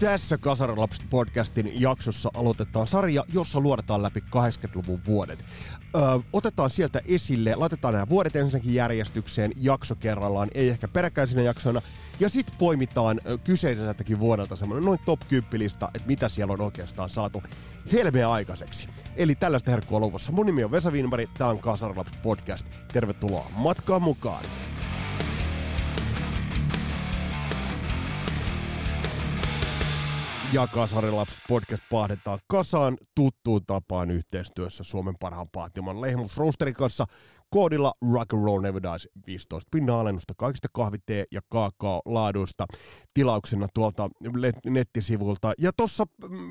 Tässä Kasarilapset podcastin jaksossa aloitetaan sarja, jossa luodetaan läpi 80-luvun vuodet. Öö, otetaan sieltä esille, laitetaan nämä vuodet ensinnäkin järjestykseen jakso kerrallaan, ei ehkä peräkkäisinä jaksoina, ja sitten poimitaan kyseiseltäkin vuodelta semmoinen noin top 10 lista, että mitä siellä on oikeastaan saatu helmeä aikaiseksi. Eli tällaista herkkua luvassa. Mun nimi on Vesa Wienberg, tää on Kasarilapset podcast. Tervetuloa matkaan mukaan! Ja Kasarilapset podcast pahdetaan kasaan tuttuun tapaan yhteistyössä Suomen parhaan paahtiman Lehmus Roasterin kanssa koodilla Rock and Roll Never Dies 15 pinnan alennusta kaikista kahvitee ja kaakao laaduista tilauksena tuolta nettisivulta. Ja tuossa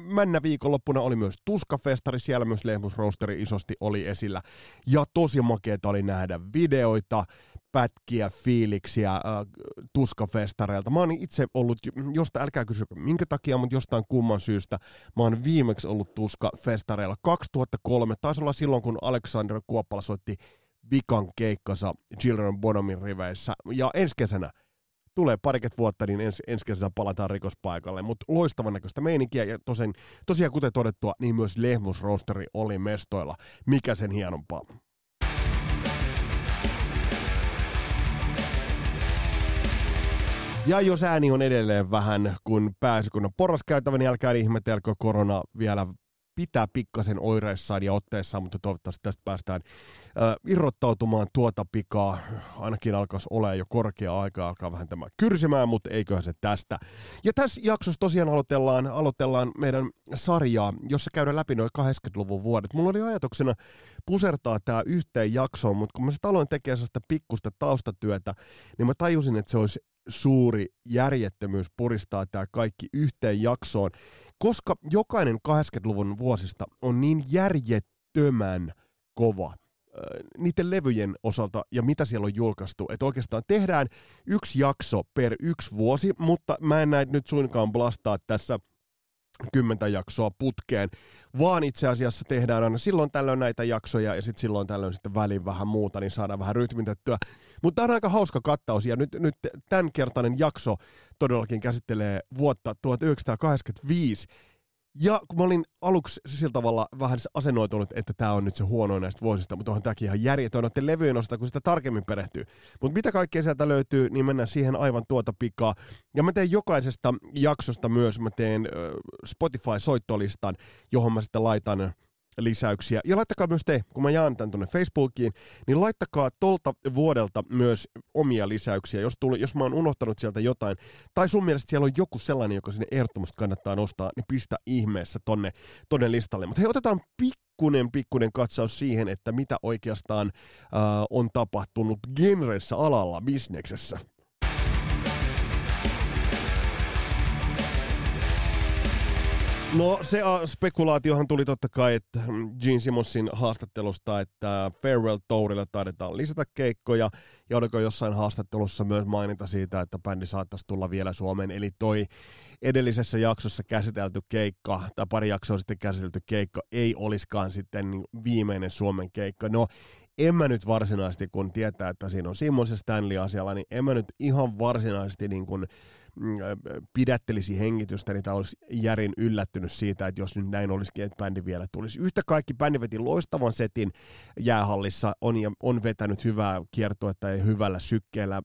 männä viikonloppuna oli myös Tuskafestari, siellä myös Lehmus Roasteri isosti oli esillä. Ja tosi makeeta oli nähdä videoita, pätkiä, fiiliksiä äh, tuskafestareilta. Mä oon itse ollut, josta älkää kysy minkä takia, mutta jostain kumman syystä, mä oon viimeksi ollut tuskafestareilla 2003, taisi olla silloin, kun Alexander Kuoppala soitti vikan keikkansa Children Bonomin riveissä. Ja ensi kesänä, tulee pariket vuotta, niin ens, ensi kesänä palataan rikospaikalle. Mutta loistavan näköistä meininkiä ja tosen, tosiaan kuten todettua, niin myös Lehmusrosteri oli mestoilla. Mikä sen hienompaa? Ja jos ääni on edelleen vähän, kun pääsykunnan porraskäytävän jälkeen ihmetelkö korona vielä pitää pikkasen oireissaan ja otteessaan, mutta toivottavasti tästä päästään äh, irrottautumaan tuota pikaa. Ainakin alkaisi olla jo korkea aika, alkaa vähän tämä kyrsimään, mutta eiköhän se tästä. Ja tässä jaksossa tosiaan aloitellaan, aloitellaan meidän sarjaa, jossa käydään läpi noin 80-luvun vuodet. Mulla oli ajatuksena pusertaa tämä yhteen jaksoon, mutta kun mä sitten aloin tekemään sellaista pikkusta taustatyötä, niin mä tajusin, että se olisi suuri järjettömyys puristaa tämä kaikki yhteen jaksoon, koska jokainen 80-luvun vuosista on niin järjettömän kova niiden levyjen osalta ja mitä siellä on julkaistu. Että oikeastaan tehdään yksi jakso per yksi vuosi, mutta mä en näitä nyt suinkaan blastaa tässä kymmentä jaksoa putkeen, vaan itse asiassa tehdään aina silloin tällöin näitä jaksoja ja sitten silloin tällöin sitten väliin vähän muuta, niin saadaan vähän rytmitettyä. Mutta tämä on aika hauska kattaus ja nyt, nyt tämänkertainen jakso todellakin käsittelee vuotta 1985 ja kun mä olin aluksi sillä tavalla vähän asennoitunut, että tämä on nyt se huono näistä vuosista, mutta onhan tämäkin ihan järjetön noiden levyjen osalta, kun sitä tarkemmin perehtyy. Mutta mitä kaikkea sieltä löytyy, niin mennään siihen aivan tuota pikaa. Ja mä teen jokaisesta jaksosta myös, mä teen Spotify-soittolistan, johon mä sitten laitan lisäyksiä. Ja laittakaa myös te, kun mä jaan tämän tuonne Facebookiin, niin laittakaa tolta vuodelta myös omia lisäyksiä, jos, tuli, jos mä oon unohtanut sieltä jotain. Tai sun mielestä siellä on joku sellainen, joka sinne ehdottomasti kannattaa nostaa, niin pistä ihmeessä tonne, tonne listalle. Mutta hei, otetaan pikkunen, pikkunen katsaus siihen, että mitä oikeastaan äh, on tapahtunut genressä alalla, bisneksessä. No se spekulaatiohan tuli totta kai, että Gene Simmonsin haastattelusta, että Farewell Tourille taidetaan lisätä keikkoja, ja oliko jossain haastattelussa myös mainita siitä, että bändi saattaisi tulla vielä Suomeen, eli toi edellisessä jaksossa käsitelty keikka, tai pari jaksoa sitten käsitelty keikka, ei olisikaan sitten niin viimeinen Suomen keikka. No, en mä nyt varsinaisesti, kun tietää, että siinä on Simmons ja Stanley asialla, niin en mä nyt ihan varsinaisesti niin kuin Mm, pidättelisi hengitystä, niin tämä olisi järin yllättynyt siitä, että jos nyt näin olisikin, että bändi vielä tulisi. Yhtä kaikki bändi veti loistavan setin jäähallissa, on, ja on vetänyt hyvää kiertoetta ja hyvällä sykkeellä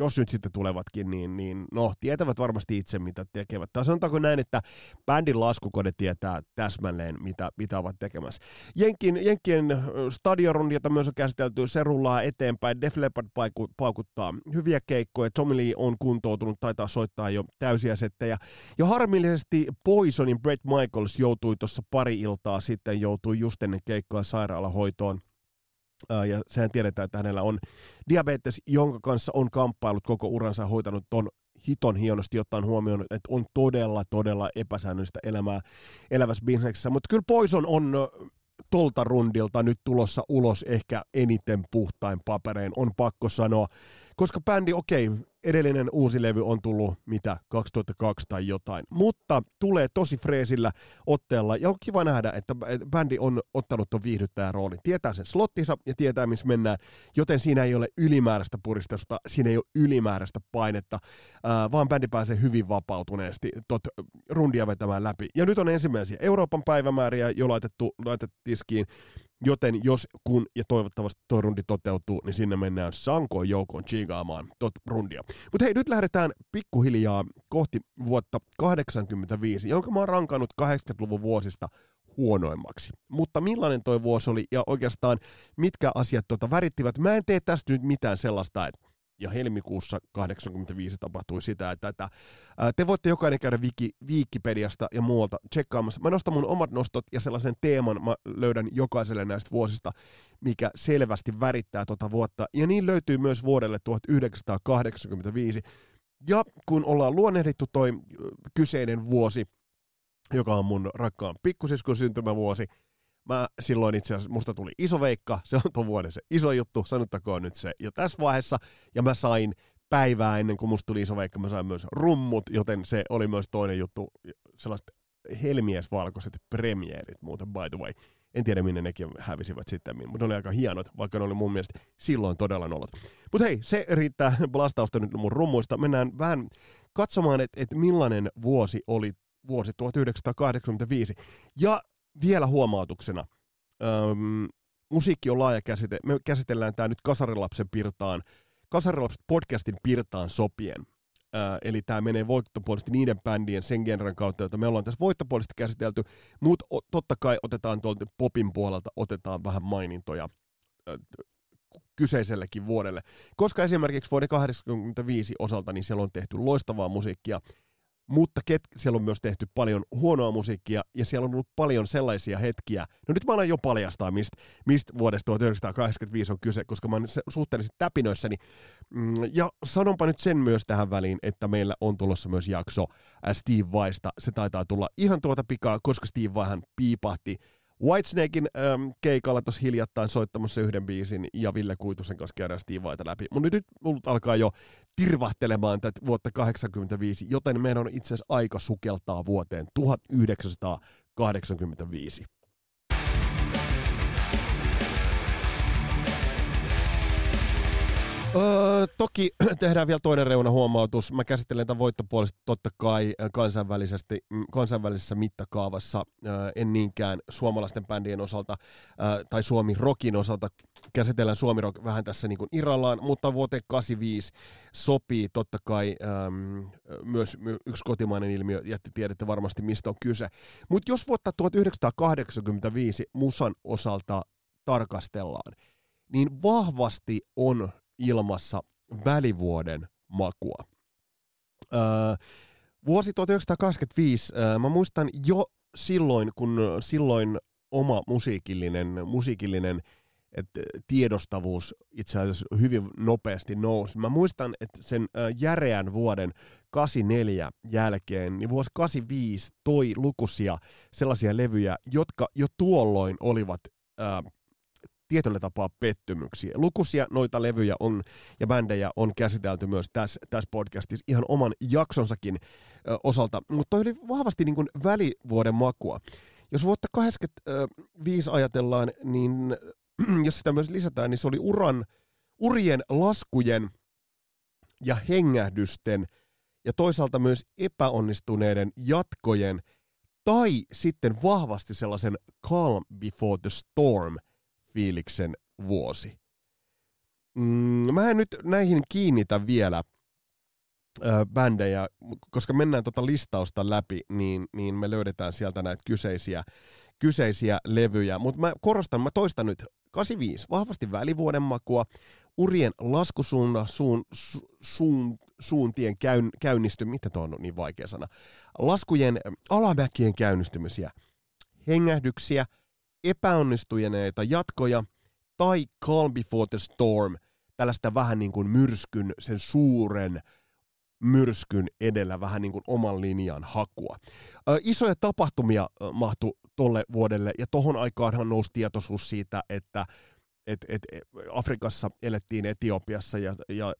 jos nyt sitten tulevatkin, niin, niin no, tietävät varmasti itse, mitä tekevät. Tai sanotaanko näin, että bändin laskukode tietää täsmälleen, mitä, mitä ovat tekemässä. Jenkin, Jenkkien stadionrundi, jota myös on käsitelty, se rullaa eteenpäin. Def Leppard paukuttaa hyviä keikkoja. Tommy Lee on kuntoutunut, taitaa soittaa jo täysiä settejä. Ja harmillisesti Poisonin Brett Michaels joutui tuossa pari iltaa sitten, joutui just ennen keikkoa sairaalahoitoon ja sehän tiedetään, että hänellä on diabetes, jonka kanssa on kamppailut koko uransa hoitanut ton hiton hienosti ottaen huomioon, että on todella, todella epäsäännöllistä elämää elävässä bisneksessä. Mutta kyllä Poison on tolta rundilta nyt tulossa ulos ehkä eniten puhtain paperein, on pakko sanoa. Koska bändi, okei, okay, edellinen uusi levy on tullut mitä, 2002 tai jotain, mutta tulee tosi freesillä otteella ja on kiva nähdä, että bändi on ottanut tuon viihdyttäjän roolin. Tietää sen slottinsa ja tietää, missä mennään, joten siinä ei ole ylimääräistä puristusta, siinä ei ole ylimääräistä painetta, vaan bändi pääsee hyvin vapautuneesti tot rundia vetämään läpi. Ja nyt on ensimmäisiä Euroopan päivämääriä jo laitettu, laitettu tiskiin, Joten jos, kun ja toivottavasti tuo rundi toteutuu, niin sinne mennään sankoon joukoon chigaamaan tot rundia. Mutta hei, nyt lähdetään pikkuhiljaa kohti vuotta 85, jonka mä oon rankannut 80-luvun vuosista huonoimmaksi. Mutta millainen toi vuosi oli ja oikeastaan mitkä asiat tuota värittivät? Mä en tee tästä nyt mitään sellaista, että ja helmikuussa 85 tapahtui sitä, että, ää, te voitte jokainen käydä Wiki, Wikipediasta ja muualta tsekkaamassa. Mä nostan mun omat nostot ja sellaisen teeman mä löydän jokaiselle näistä vuosista, mikä selvästi värittää tota vuotta. Ja niin löytyy myös vuodelle 1985. Ja kun ollaan luonnehdittu toi kyseinen vuosi, joka on mun rakkaan pikkusiskun syntymävuosi, mä silloin itse asiassa, musta tuli iso veikka, se on tuon vuoden se iso juttu, sanottakoon nyt se jo tässä vaiheessa, ja mä sain päivää ennen kuin musta tuli iso veikka, mä sain myös rummut, joten se oli myös toinen juttu, sellaiset helmiesvalkoiset premierit muuten by the way. En tiedä, minne nekin hävisivät sitten, mutta ne oli aika hienot, vaikka ne oli mun mielestä silloin todella nolot. Mutta hei, se riittää blastausta nyt mun rummuista. Mennään vähän katsomaan, että et millainen vuosi oli vuosi 1985. Ja vielä huomautuksena. Öm, musiikki on laaja käsite. Me käsitellään tämä nyt Kasarilapsen pirtaan, Kasarilapset podcastin pirtaan sopien. Öö, eli tämä menee voittopuolisesti niiden bändien sen genren kautta, joita me ollaan tässä voittopuolisesti käsitelty, mutta totta kai otetaan tuolta popin puolelta otetaan vähän mainintoja öö, kyseisellekin vuodelle. Koska esimerkiksi vuoden 1985 osalta, niin siellä on tehty loistavaa musiikkia, mutta ket, siellä on myös tehty paljon huonoa musiikkia ja siellä on ollut paljon sellaisia hetkiä. No nyt mä alan jo paljastaa, mistä mist vuodesta 1985 on kyse, koska mä oon suhteellisesti täpinöissäni. Mm, ja sanonpa nyt sen myös tähän väliin, että meillä on tulossa myös jakso Steve Vaista. Se taitaa tulla ihan tuota pikaa, koska Steve Vaihan piipahti Whitesnakein ähm, keikalla tuossa hiljattain soittamassa yhden biisin ja Ville Kuitusen kanssa käydään Stivaita läpi. Mutta nyt mulla alkaa jo tirvahtelemaan tätä vuotta 85, joten meidän on itse asiassa aika sukeltaa vuoteen 1985. Öö, toki tehdään vielä toinen reuna huomautus. Mä käsittelen tämän voittopuolesta totta kai kansainvälisesti, kansainvälisessä mittakaavassa, öö, en niinkään suomalaisten bändien osalta öö, tai Suomi Rockin osalta. Käsitellään Suomi Rock vähän tässä niin kuin irrallaan, mutta vuoteen 85 sopii totta kai öö, myös yksi kotimainen ilmiö, ja tiedätte varmasti mistä on kyse. Mutta jos vuotta 1985 musan osalta tarkastellaan, niin vahvasti on ilmassa välivuoden makua. Öö, vuosi 1985, öö, mä muistan jo silloin, kun silloin oma musiikillinen, musiikillinen et, tiedostavuus itse asiassa hyvin nopeasti nousi. Mä muistan, että sen ö, järeän vuoden 84 jälkeen, niin vuosi 85 toi lukuisia sellaisia levyjä, jotka jo tuolloin olivat ö, tietyllä tapaa pettymyksiä. Lukuisia noita levyjä on ja bändejä on käsitelty myös tässä, tässä podcastissa ihan oman jaksonsakin ö, osalta, mutta toi oli vahvasti niin kuin välivuoden makua. Jos vuotta 85 ajatellaan, niin jos sitä myös lisätään, niin se oli uran, urien laskujen ja hengähdysten ja toisaalta myös epäonnistuneiden jatkojen tai sitten vahvasti sellaisen calm before the storm – fiiliksen vuosi. Mm, mä en nyt näihin kiinnitä vielä bändejä, koska mennään tota listausta läpi, niin, niin me löydetään sieltä näitä kyseisiä, kyseisiä levyjä. Mutta mä korostan, mä toistan nyt 85, vahvasti välivuoden makua, urien laskusuunnan suun, su, suun, suuntien käyn, käynnisty, mitä tuo on niin vaikea sana, laskujen alamäkien käynnistymisiä, hengähdyksiä – epäonnistuneita jatkoja tai Calm Before the Storm, tällaista vähän niin kuin myrskyn, sen suuren myrskyn edellä vähän niin kuin oman linjan hakua. Ö, isoja tapahtumia mahtui tolle vuodelle. Ja tohon aikaanhan nousi tietoisuus siitä, että et, et, Afrikassa elettiin Etiopiassa ja, ja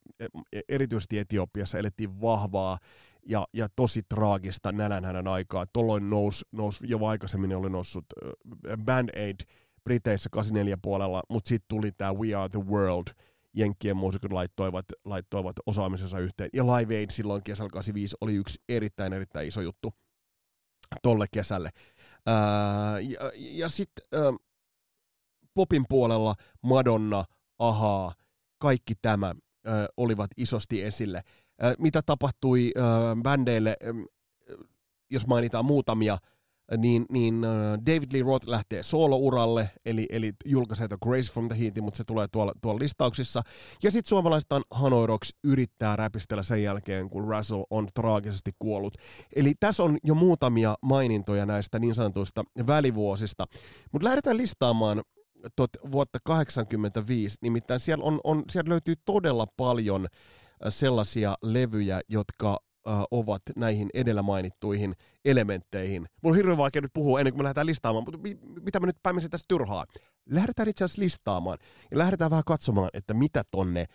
erityisesti Etiopiassa elettiin vahvaa ja, ja tosi traagista nälänhädän aikaa. Tolloin nousi, nous, jo aikaisemmin oli noussut Band-Aid Briteissä 84 puolella, mutta sitten tuli tämä We Are The World, Jenkkien muusikot laittoivat, laittoivat osaamisensa yhteen. Ja Live Aid silloin kesällä 85 oli yksi erittäin erittäin iso juttu tolle kesälle. Ää, ja ja sitten popin puolella Madonna, Ahaa, kaikki tämä ää, olivat isosti esille. Ää, mitä tapahtui ää, bändeille, ää, jos mainitaan muutamia, niin, niin David Lee Roth lähtee solo-uralle, eli, eli julkaisee The Grace from the Heat, mutta se tulee tuolla, tuolla listauksissa. Ja sitten suomalaistaan Hanoi Rocks yrittää räpistellä sen jälkeen, kun Russell on traagisesti kuollut. Eli tässä on jo muutamia mainintoja näistä niin sanotuista välivuosista. Mutta lähdetään listaamaan tot vuotta 85, nimittäin siellä, on, on, siellä löytyy todella paljon sellaisia levyjä, jotka ovat näihin edellä mainittuihin elementteihin. Mulla on hirveän vaikea nyt puhua ennen kuin me lähdetään listaamaan, mutta mi- mitä mä nyt päämisin tästä turhaa? Lähdetään itse asiassa listaamaan ja lähdetään vähän katsomaan, että mitä tonne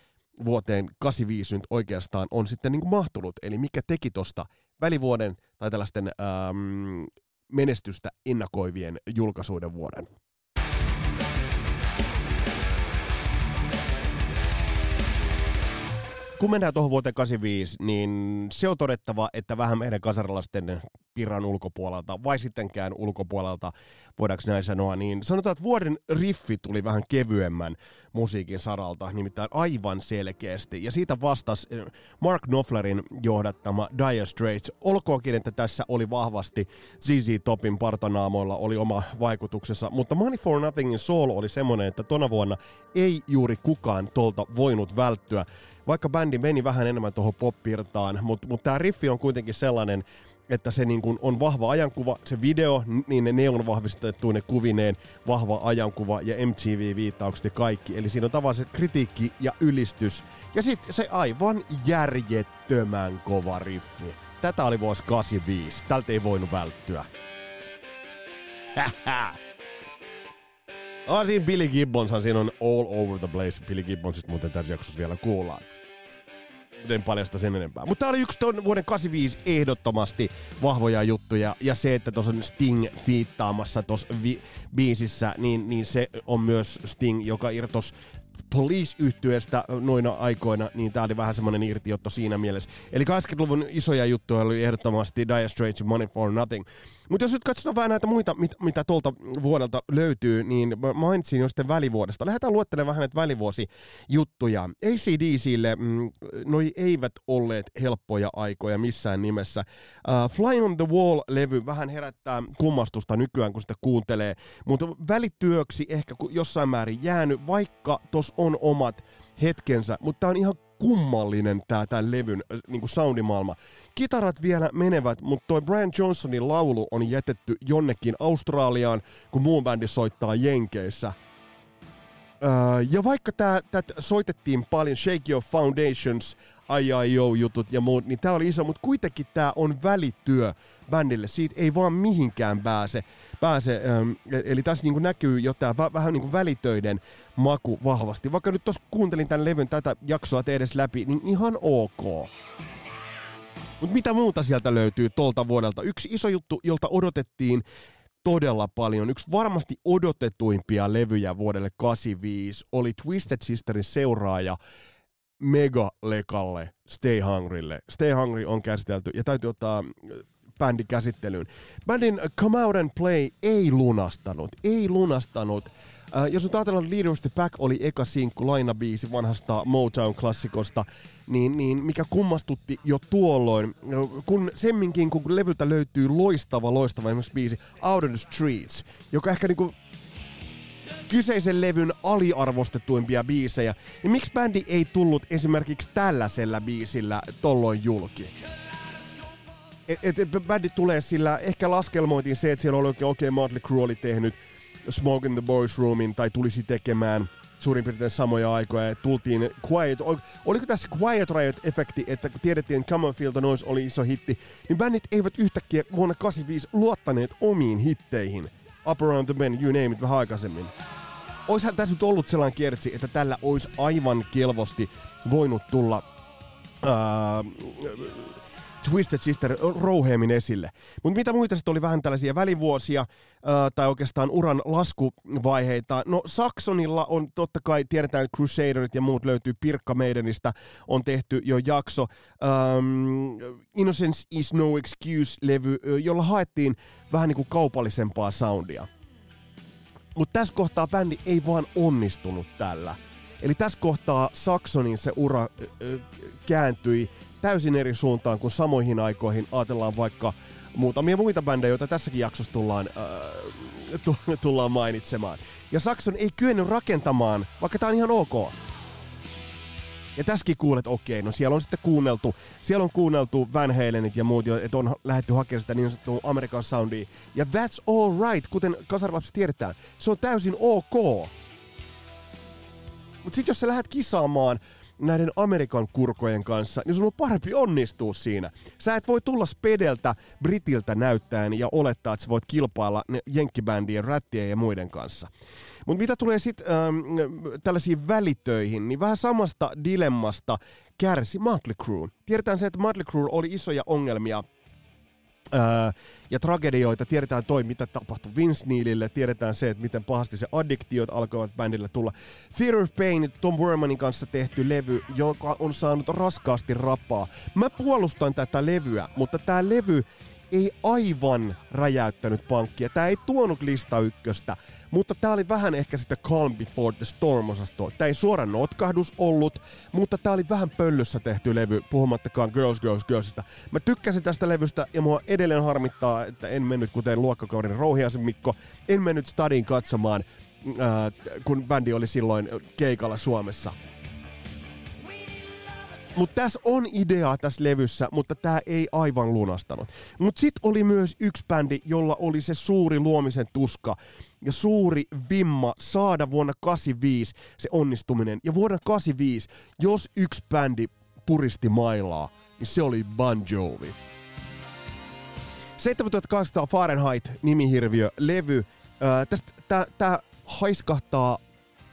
vuoteen 85 nyt oikeastaan on sitten niin kuin mahtunut, eli mikä teki tosta välivuoden tai tällaisten ähm, menestystä ennakoivien julkaisuiden vuoden. Kun mennään tuohon vuoteen 85, niin se on todettava, että vähän meidän kasarilaisten piran ulkopuolelta, vai sittenkään ulkopuolelta, voidaanko näin sanoa, niin sanotaan, että vuoden riffi tuli vähän kevyemmän musiikin saralta, nimittäin aivan selkeästi. Ja siitä vastasi eh, Mark Knopflerin johdattama Dire Straits. Olkoonkin, että tässä oli vahvasti ZZ Topin partanaamoilla oli oma vaikutuksensa, mutta Money for Nothingin soul oli semmoinen, että tona vuonna ei juuri kukaan tolta voinut välttyä vaikka bändi meni vähän enemmän tuohon poppirtaan, mutta mut tämä riffi on kuitenkin sellainen, että se niin kun on vahva ajankuva, se video, niin ne neon vahvistettuine kuvineen, vahva ajankuva ja MTV-viittaukset ja kaikki. Eli siinä on tavallaan se kritiikki ja ylistys. Ja sitten se aivan järjettömän kova riffi. Tätä oli vuosi 85. Tältä ei voinut välttyä. Ah, siinä Billy Gibbonshan siinä on all over the place. Billy Gibbonsista muuten tässä jaksossa vielä kuullaan. En paljasta sen enempää. Mutta tää oli yksi ton vuoden 85 ehdottomasti vahvoja juttuja. Ja se, että tuossa on Sting fiittaamassa tuossa vi- biisissä, niin, niin se on myös Sting, joka irtos police yhtyeestä noina aikoina, niin tää oli vähän semmonen irtiotto siinä mielessä. Eli 80-luvun isoja juttuja oli ehdottomasti Dire Straits Money for Nothing. Mutta jos nyt katsotaan vähän näitä muita, mit, mitä tuolta vuodelta löytyy, niin mainitsin jo sitten välivuodesta. Lähdetään luettelemaan vähän näitä välivuosijuttuja. ACDCille mm, noi eivät olleet helppoja aikoja missään nimessä. Uh, Fly on the Wall-levy vähän herättää kummastusta nykyään, kun sitä kuuntelee, mutta välityöksi ehkä jossain määrin jäänyt, vaikka tos on omat hetkensä, mutta tää on ihan kummallinen tää tämän levyn äh, niin kuin soundimaailma. Kitarat vielä menevät, mutta toi Brian Johnsonin laulu on jätetty jonnekin Australiaan, kun muun bändi soittaa Jenkeissä. Öö, ja vaikka tää, tää soitettiin paljon Shake Your Foundations, IIO-jutut ja muut, niin tää oli iso, mutta kuitenkin tää on välityö bändille. Siitä ei vaan mihinkään pääse. pääse ähm, eli tässä niinku näkyy jo tää vä- vähän niinku välitöiden maku vahvasti. Vaikka nyt tuossa kuuntelin tämän levyn tätä jaksoa edes läpi, niin ihan ok. Mutta mitä muuta sieltä löytyy tolta vuodelta? Yksi iso juttu, jolta odotettiin todella paljon. Yksi varmasti odotetuimpia levyjä vuodelle 85 oli Twisted Sisterin seuraaja Megalekalle, Stay Hungrylle. Stay Hungry on käsitelty ja täytyy ottaa bändi käsittelyyn. Bändin Come Out and Play ei lunastanut, ei lunastanut. Äh, jos nyt ajatellaan, Leader of the Pack oli eka sinkku lainabiisi vanhasta Motown-klassikosta, niin, niin mikä kummastutti jo tuolloin, kun semminkin kun levyltä löytyy loistava, loistava esimerkiksi biisi Out of the Streets, joka ehkä niinku kyseisen levyn aliarvostetuimpia biisejä, niin miksi bändi ei tullut esimerkiksi tällaisella biisillä tolloin julki? Et, et, bändi tulee sillä, ehkä laskelmoitiin se, että siellä oli oikein, okay, Motley Crue oli tehnyt Smoke in the Boys Roomin, tai tulisi tekemään suurin piirtein samoja aikoja, ja tultiin Quiet, ol, oliko tässä Quiet Riot-efekti, että kun tiedettiin, että Come on Feel the Noise oli iso hitti, niin bändit eivät yhtäkkiä vuonna 85 luottaneet omiin hitteihin. Up Around the Bend, You Name It vähän aikaisemmin. Oishan tässä nyt ollut sellainen kiertsi, että tällä olisi aivan kelvosti voinut tulla uh, Twisted Sister rouheemmin esille. Mutta mitä muita sitten oli vähän tällaisia välivuosia äh, tai oikeastaan uran laskuvaiheita. No Saxonilla on totta kai, tiedetään Crusaderit ja muut löytyy Pirkka Meidenistä, on tehty jo jakso. Ähm, Innocence is no excuse-levy, jolla haettiin vähän niin kuin kaupallisempaa soundia. Mutta tässä kohtaa bändi ei vaan onnistunut tällä. Eli tässä kohtaa Saxonin se ura äh, kääntyi täysin eri suuntaan kuin samoihin aikoihin ajatellaan vaikka muutamia muita bändejä, joita tässäkin jaksossa tullaan, äh, tullaan mainitsemaan. Ja Saxon ei kyennyt rakentamaan, vaikka tämä on ihan ok. Ja tässäkin kuulet, okei, no siellä on sitten kuunneltu, siellä on kuunneltu Van Halenit ja muut, että on lähdetty hakemaan sitä niin sanottua American Soundia. Ja that's all right, kuten kasarilapsi tiedetään. Se on täysin ok. Mutta sitten jos sä lähdet kisaamaan näiden Amerikan kurkojen kanssa, niin sun on parempi onnistua siinä. Sä et voi tulla Spedeltä, Britiltä näyttäen ja olettaa, että sä voit kilpailla jenkkibändien, rättien ja muiden kanssa. Mutta mitä tulee sitten ähm, tällaisiin välitöihin, niin vähän samasta dilemmasta kärsi Motley Crue. Tiedetään se, että Motley Crue oli isoja ongelmia Öö, ja tragedioita, tiedetään toi, mitä tapahtui Vince Neilille, tiedetään se, että miten pahasti se addiktiot alkoivat bändille tulla. Theater of Pain, Tom Wermanin kanssa tehty levy, joka on saanut raskaasti rapaa. Mä puolustan tätä levyä, mutta tämä levy ei aivan räjäyttänyt pankkia. Tämä ei tuonut lista ykköstä, mutta tämä oli vähän ehkä sitä Calm Before the Storm-osastoa. Tämä ei suora notkahdus ollut, mutta tämä oli vähän pöllyssä tehty levy, puhumattakaan Girls, Girls, Girlsista. Mä tykkäsin tästä levystä ja mua edelleen harmittaa, että en mennyt kuten luokkakauden Rouhiasen Mikko, en mennyt stadiin katsomaan, äh, kun bändi oli silloin keikalla Suomessa. Mutta tässä on idea tässä levyssä, mutta tämä ei aivan lunastanut. Mutta sitten oli myös yksi bändi, jolla oli se suuri luomisen tuska ja suuri vimma saada vuonna 85 se onnistuminen. Ja vuonna 85, jos yksi bändi puristi mailaa, niin se oli Bon Jovi. 7800 Fahrenheit nimihirviö levy. Tämä haiskahtaa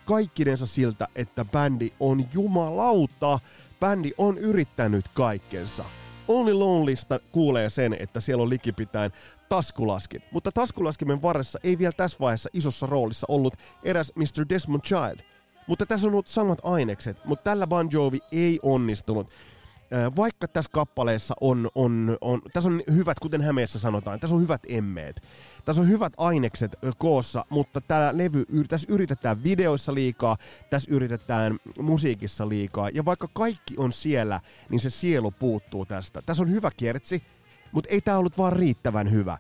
kaikkinensa siltä, että bändi on jumalauta bändi on yrittänyt kaikkensa. Only Lonelysta kuulee sen, että siellä on likipitäen taskulaskin. Mutta taskulaskimen varressa ei vielä tässä vaiheessa isossa roolissa ollut eräs Mr. Desmond Child. Mutta tässä on ollut samat ainekset, mutta tällä Bon Jovi ei onnistunut vaikka tässä kappaleessa on, on, on, tässä on hyvät, kuten Hämeessä sanotaan, tässä on hyvät emmeet. Tässä on hyvät ainekset koossa, mutta tämä levy, tässä yritetään videoissa liikaa, tässä yritetään musiikissa liikaa. Ja vaikka kaikki on siellä, niin se sielu puuttuu tästä. Tässä on hyvä kiertsi, mutta ei tämä ollut vaan riittävän hyvä.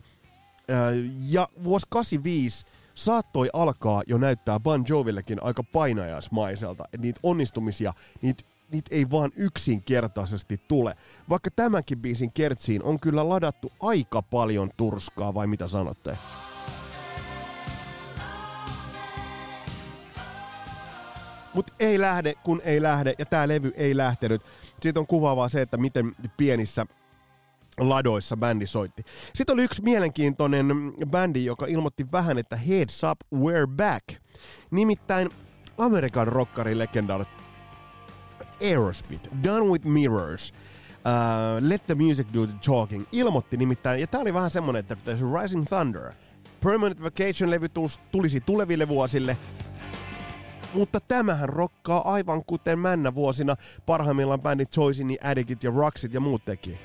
Ja vuosi 85 saattoi alkaa jo näyttää Bon Jovillekin aika painajaismaiselta. Niitä onnistumisia, niitä niitä ei vaan yksinkertaisesti tule. Vaikka tämänkin biisin kertsiin on kyllä ladattu aika paljon turskaa, vai mitä sanotte? Mutta ei lähde, kun ei lähde, ja tämä levy ei lähtenyt. Siitä on kuvaavaa se, että miten pienissä ladoissa bändi soitti. Sitten oli yksi mielenkiintoinen bändi, joka ilmoitti vähän, että heads up, we're back. Nimittäin Amerikan rockari legendaari Aerosmith, Done with Mirrors, uh, Let the Music Do the Talking, ilmoitti nimittäin, ja tää oli vähän semmonen, että There's Rising Thunder, Permanent Vacation-levy tulisi tuleville vuosille, mutta tämähän rokkaa aivan kuten männä vuosina parhaimmillaan bändit Choisin, Addictit ja Roxit ja muut teki.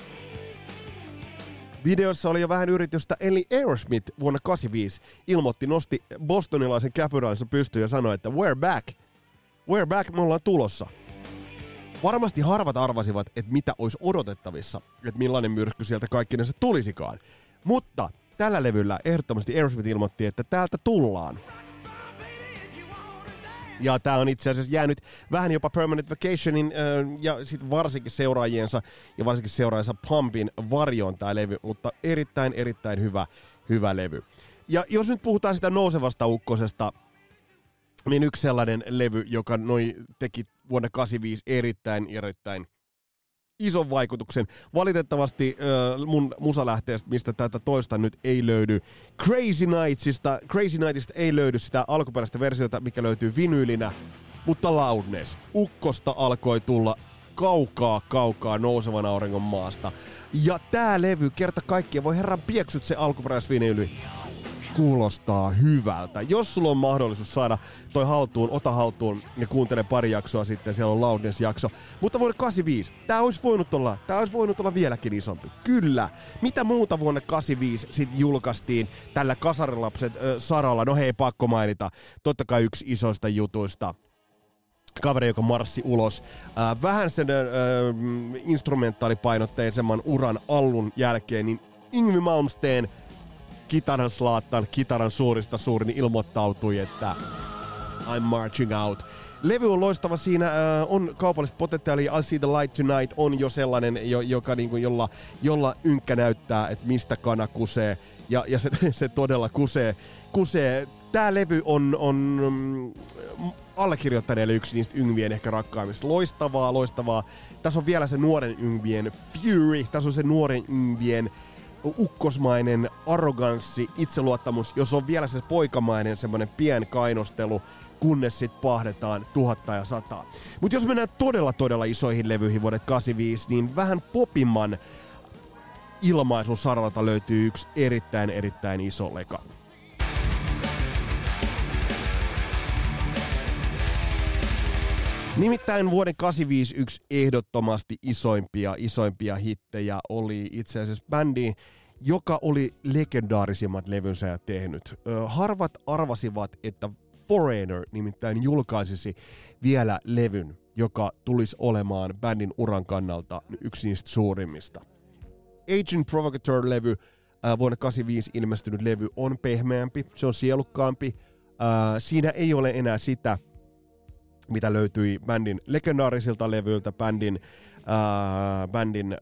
Videossa oli jo vähän yritystä, eli Aerosmith vuonna 85 ilmoitti, nosti bostonilaisen käpyränsä pystyyn ja sanoi, että we're back. We're back, me ollaan tulossa. Varmasti harvat arvasivat, että mitä olisi odotettavissa, että millainen myrsky sieltä kaikkinensa tulisikaan. Mutta tällä levyllä ehdottomasti Aerosmith ilmoitti, että täältä tullaan. Ja tämä on itse asiassa jäänyt vähän jopa Permanent Vacationin äh, ja sitten varsinkin seuraajiensa ja varsinkin seuraajansa Pumpin varjoon tämä levy, mutta erittäin erittäin hyvä, hyvä levy. Ja jos nyt puhutaan sitä nousevasta ukkosesta, niin yksi sellainen levy, joka noi teki vuonna 85 erittäin, erittäin ison vaikutuksen. Valitettavasti äh, mun musalähteestä, mistä tätä toista nyt ei löydy, Crazy Nightsista, Crazy Nightista ei löydy sitä alkuperäistä versiota, mikä löytyy vinyylinä, mutta Loudness. Ukkosta alkoi tulla kaukaa, kaukaa nousevan auringon maasta. Ja tää levy kerta kaikkiaan, voi herran pieksyt se alkuperäisvinyyli kuulostaa hyvältä. Jos sulla on mahdollisuus saada toi haltuun, ota haltuun ja kuuntele pari jaksoa sitten, siellä on Loudness-jakso. Mutta vuonna 85, tää olisi voinut olla, tää olisi voinut olla vieläkin isompi. Kyllä. Mitä muuta vuonna 85 sitten julkaistiin tällä kasarilapset äh, saralla? No hei, pakko mainita. Totta kai yksi isoista jutuista kaveri, joka marssi ulos. Äh, vähän sen äh, instrumentaalipainotteisemman uran allun jälkeen, niin Ingvi Malmsteen kitaran slaattan, kitaran suurista suurin ilmoittautui, että I'm marching out. Levy on loistava, siinä äh, on kaupallista potentiaalia, I See the Light Tonight on jo sellainen, jo, joka, niin kuin, jolla, jolla ynkkä näyttää, että mistä kana kusee, ja, ja se, se todella kusee. kusee. Tämä levy on, on mm, allekirjoittaneelle yksi niistä Yngvien ehkä rakkaimmista. Loistavaa, loistavaa. Tässä on vielä se nuoren Yngvien Fury, tässä on se nuoren Yngvien ukkosmainen arroganssi, itseluottamus, jos on vielä se poikamainen semmoinen pien kainostelu, kunnes sit pahdetaan tuhatta ja sataa. Mutta jos mennään todella todella isoihin levyihin vuodet 85, niin vähän popimman ilmaisun saralta löytyy yksi erittäin erittäin iso leka. Nimittäin vuoden 85 yksi ehdottomasti isoimpia, isoimpia hittejä oli itse asiassa bändi, joka oli legendaarisimmat levynsä tehnyt. Harvat arvasivat, että Foreigner nimittäin julkaisisi vielä levyn, joka tulisi olemaan bändin uran kannalta yksi niistä suurimmista. Agent Provocateur-levy, vuonna 85 ilmestynyt levy, on pehmeämpi, se on sielukkaampi. siinä ei ole enää sitä, mitä löytyi bändin legendaarisilta levyiltä, bändin, äh, bändin äh,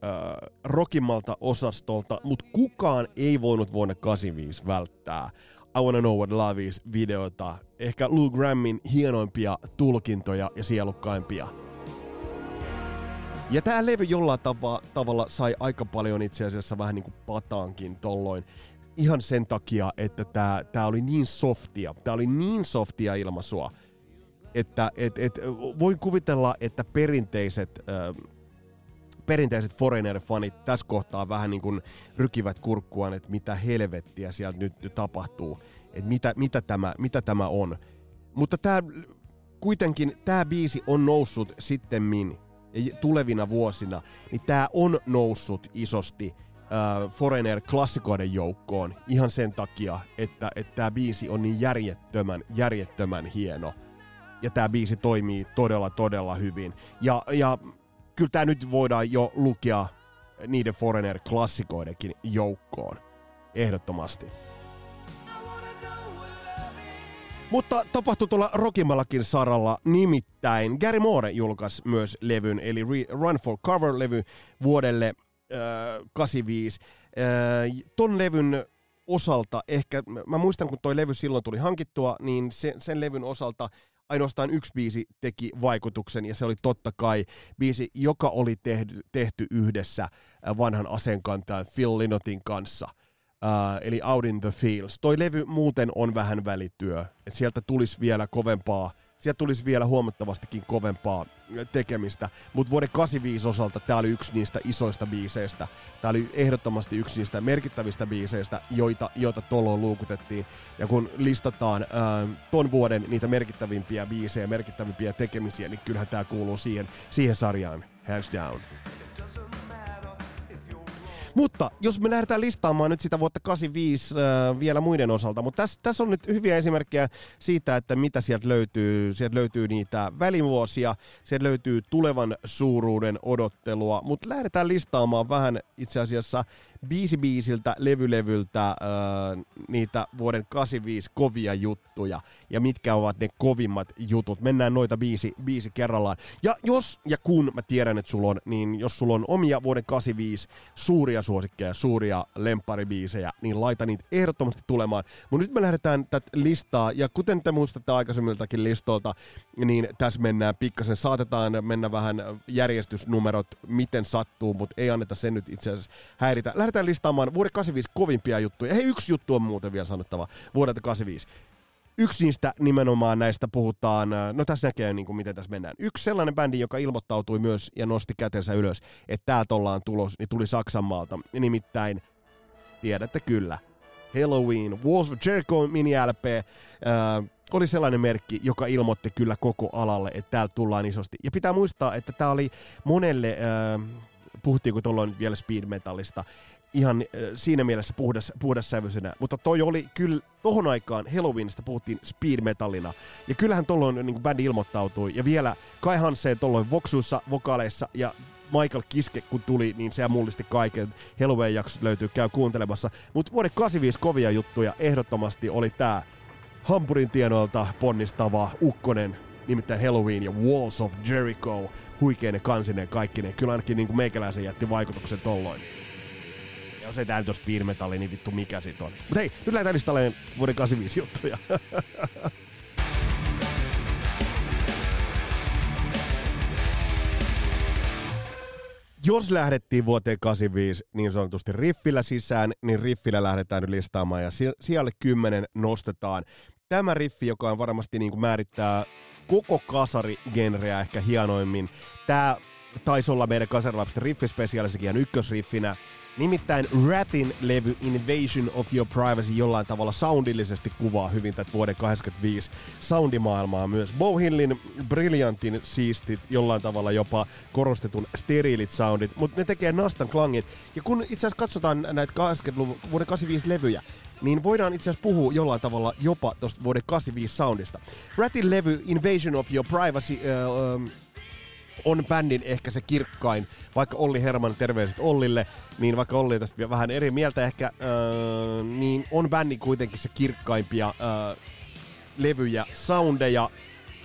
rockimmalta osastolta, mutta kukaan ei voinut vuonna 85 välttää I Wanna Know What Love Is videota, ehkä Lou Grammin hienoimpia tulkintoja ja sielukkaimpia. Ja tää levy jollain tava, tavalla sai aika paljon itse asiassa vähän niinku pataankin tolloin. Ihan sen takia, että tää, tää oli niin softia. Tää oli niin softia ilmaisua että et, et, voin kuvitella, että perinteiset, äh, perinteiset Foreigner-fanit tässä kohtaa vähän niin kuin rykivät kurkkuaan, että mitä helvettiä sieltä nyt, nyt tapahtuu, että mitä, mitä, tämä, mitä tämä on. Mutta tämä kuitenkin, tämä biisi on noussut sittemmin tulevina vuosina, niin tämä on noussut isosti äh, Foreigner-klassikoiden joukkoon ihan sen takia, että, tämä biisi on niin järjettömän, järjettömän hieno – ja tämä biisi toimii todella, todella hyvin. Ja, ja kyllä tämä nyt voidaan jo lukea niiden Foreigner-klassikoidenkin joukkoon. Ehdottomasti. Mutta tapahtui tuolla Rokimmallakin saralla, nimittäin Gary Moore julkaisi myös levyn, eli Run for Cover-levy vuodelle äh, 85. Äh, ton levyn osalta ehkä, mä muistan kun toi levy silloin tuli hankittua, niin se, sen levyn osalta ainoastaan yksi biisi teki vaikutuksen, ja se oli totta kai biisi, joka oli tehty, tehty yhdessä äh, vanhan aseenkantajan Phil Linotin kanssa. Uh, eli Out in the Fields. Toi levy muuten on vähän välityö, että sieltä tulisi vielä kovempaa sieltä tulisi vielä huomattavastikin kovempaa tekemistä. Mutta vuoden 85 osalta tämä oli yksi niistä isoista biiseistä. Tämä oli ehdottomasti yksi niistä merkittävistä biiseistä, joita, joita tolloin luukutettiin. Ja kun listataan ää, ton vuoden niitä merkittävimpiä biisejä, merkittävimpiä tekemisiä, niin kyllähän tämä kuuluu siihen, siihen sarjaan. Hands down. Mutta jos me lähdetään listaamaan nyt sitä vuotta 85 äh, vielä muiden osalta, mutta tässä täs on nyt hyviä esimerkkejä siitä, että mitä sieltä löytyy. Sieltä löytyy niitä välivuosia, sieltä löytyy tulevan suuruuden odottelua, mutta lähdetään listaamaan vähän itse asiassa biisi biisiltä, levylevyltä äh, niitä vuoden 85 kovia juttuja ja mitkä ovat ne kovimmat jutut. Mennään noita biisi, biisi kerrallaan. Ja jos ja kun mä tiedän, että sulla on, niin jos sulla on omia vuoden 85 suuria suosikkeja, suuria lempparibiisejä, niin laita niitä ehdottomasti tulemaan. Mutta nyt me lähdetään tätä listaa, ja kuten te muistatte aikaisemmiltakin listolta, niin tässä mennään pikkasen, saatetaan mennä vähän järjestysnumerot, miten sattuu, mutta ei anneta sen nyt itse asiassa häiritä. Lähdetään listaamaan vuoden 85 kovimpia juttuja. Hei, yksi juttu on muuten vielä sanottava vuodelta 85. Yksi niistä nimenomaan näistä puhutaan, no tässä näkee niin kuin miten tässä mennään. Yksi sellainen bändi, joka ilmoittautui myös ja nosti kätensä ylös, että täältä ollaan tulos, niin tuli Saksan maalta. Nimittäin, tiedätte kyllä, Halloween, Walls of Jericho mini-LP, äh, oli sellainen merkki, joka ilmoitti kyllä koko alalle, että täältä tullaan isosti. Ja pitää muistaa, että tämä oli monelle, äh, puhuttiin tuolloin vielä speed metallista, ihan äh, siinä mielessä puhdas, puhdas sävyisenä. Mutta toi oli kyllä, tohon aikaan Halloweenista puhuttiin speed metallina. Ja kyllähän tolloin niin bändi ilmoittautui. Ja vielä Kai Hansen tolloin voksuissa, vokaaleissa ja Michael Kiske kun tuli, niin se mullisti kaiken. Halloween jakso löytyy, käy kuuntelemassa. Mutta vuoden 85 kovia juttuja ehdottomasti oli tää Hampurin tienoilta ponnistava ukkonen, nimittäin Halloween ja Walls of Jericho, huikeinen kansinen kaikkinen. Kyllä ainakin niin kuin meikäläisen jätti vaikutuksen tolloin. Jos ei tää nyt ole speed metalli, niin vittu mikä sit on. Mutta hei, nyt lähdetään listalleen vuoden 85 juttuja. jos lähdettiin vuoteen 85 niin sanotusti riffillä sisään, niin riffillä lähdetään nyt listaamaan ja siellä 10 nostetaan tämä riffi, joka on varmasti niin kuin määrittää koko kasari-genreä ehkä hienoimmin. Tämä taisi olla meidän kasarilapsen riffispesiaalisikin ihan ykkösriffinä. Nimittäin Ratin levy Invasion of Your Privacy jollain tavalla soundillisesti kuvaa hyvin tätä vuoden 85 soundimaailmaa myös. Bowhillin briljantin siistit, jollain tavalla jopa korostetun steriilit soundit, mutta ne tekee nastan klangin. Ja kun itse asiassa katsotaan näitä 80-luvun vuoden 85 levyjä, niin voidaan itse asiassa puhua jollain tavalla jopa tuosta vuoden 85 soundista. Ratin levy Invasion of Your Privacy uh, um, on bändin ehkä se kirkkain, vaikka Olli Herman, terveiset Ollille, niin vaikka Olli tästä vähän eri mieltä ehkä, uh, niin on bändin kuitenkin se kirkkaimpia uh, levyjä, soundeja,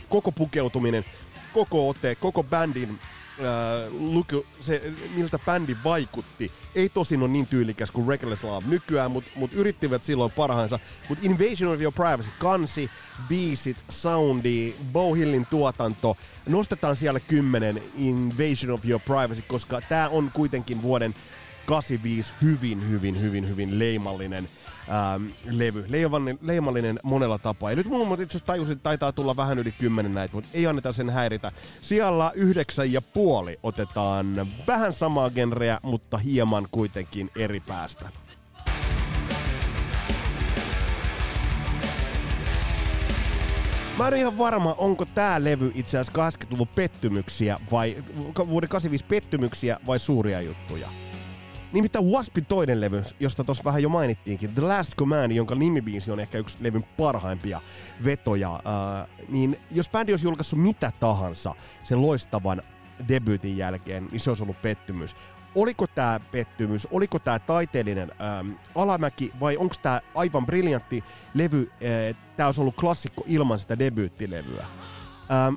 koko pukeutuminen, koko ote, koko bändin äh, luku, se, miltä bändi vaikutti. Ei tosin ole niin tyylikäs kuin Reckless Love nykyään, mutta mut yrittivät silloin parhaansa. Mutta Invasion of Your Privacy, kansi, biisit, soundi, Bow Hillin tuotanto, nostetaan siellä kymmenen Invasion of Your Privacy, koska tämä on kuitenkin vuoden 85 hyvin, hyvin, hyvin, hyvin leimallinen ähm, levy. Leimallinen, leimallinen monella tapaa. Ja nyt muun itse asiassa tajusin, että taitaa tulla vähän yli kymmenen näitä, mutta ei anneta sen häiritä. Siellä yhdeksän ja puoli otetaan vähän samaa genreä, mutta hieman kuitenkin eri päästä. Mä en ihan varma, onko tää levy itse asiassa 80-luvun pettymyksiä vai vuoden 85 pettymyksiä vai suuria juttuja. Nimittäin Waspin toinen levy, josta tuossa vähän jo mainittiinkin, The Last Command, jonka nimibiisi on ehkä yksi levyn parhaimpia vetoja, äh, niin jos bändi olisi julkaissut mitä tahansa sen loistavan debyytin jälkeen, niin se olisi ollut pettymys. Oliko tämä pettymys, oliko tämä taiteellinen ähm, alamäki vai onko tämä aivan briljantti levy, äh, tämä olisi ollut klassikko ilman sitä debyyttilevyä? Ähm,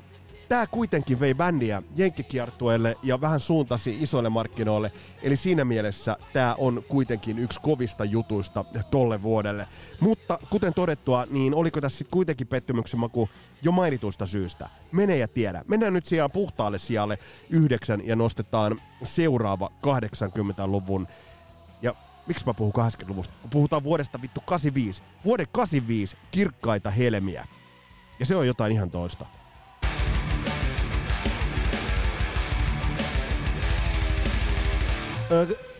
Tämä kuitenkin vei bändiä jenkkikiertueelle ja vähän suuntasi isoille markkinoille. Eli siinä mielessä tämä on kuitenkin yksi kovista jutuista tolle vuodelle. Mutta kuten todettua, niin oliko tässä sitten kuitenkin pettymyksen maku jo mainituista syystä? Mene ja tiedä. Mennään nyt siellä puhtaalle sijalle yhdeksän ja nostetaan seuraava 80-luvun ja miksi mä puhun 80-luvusta? Puhutaan vuodesta vittu 85. Vuoden 85 kirkkaita helmiä. Ja se on jotain ihan toista.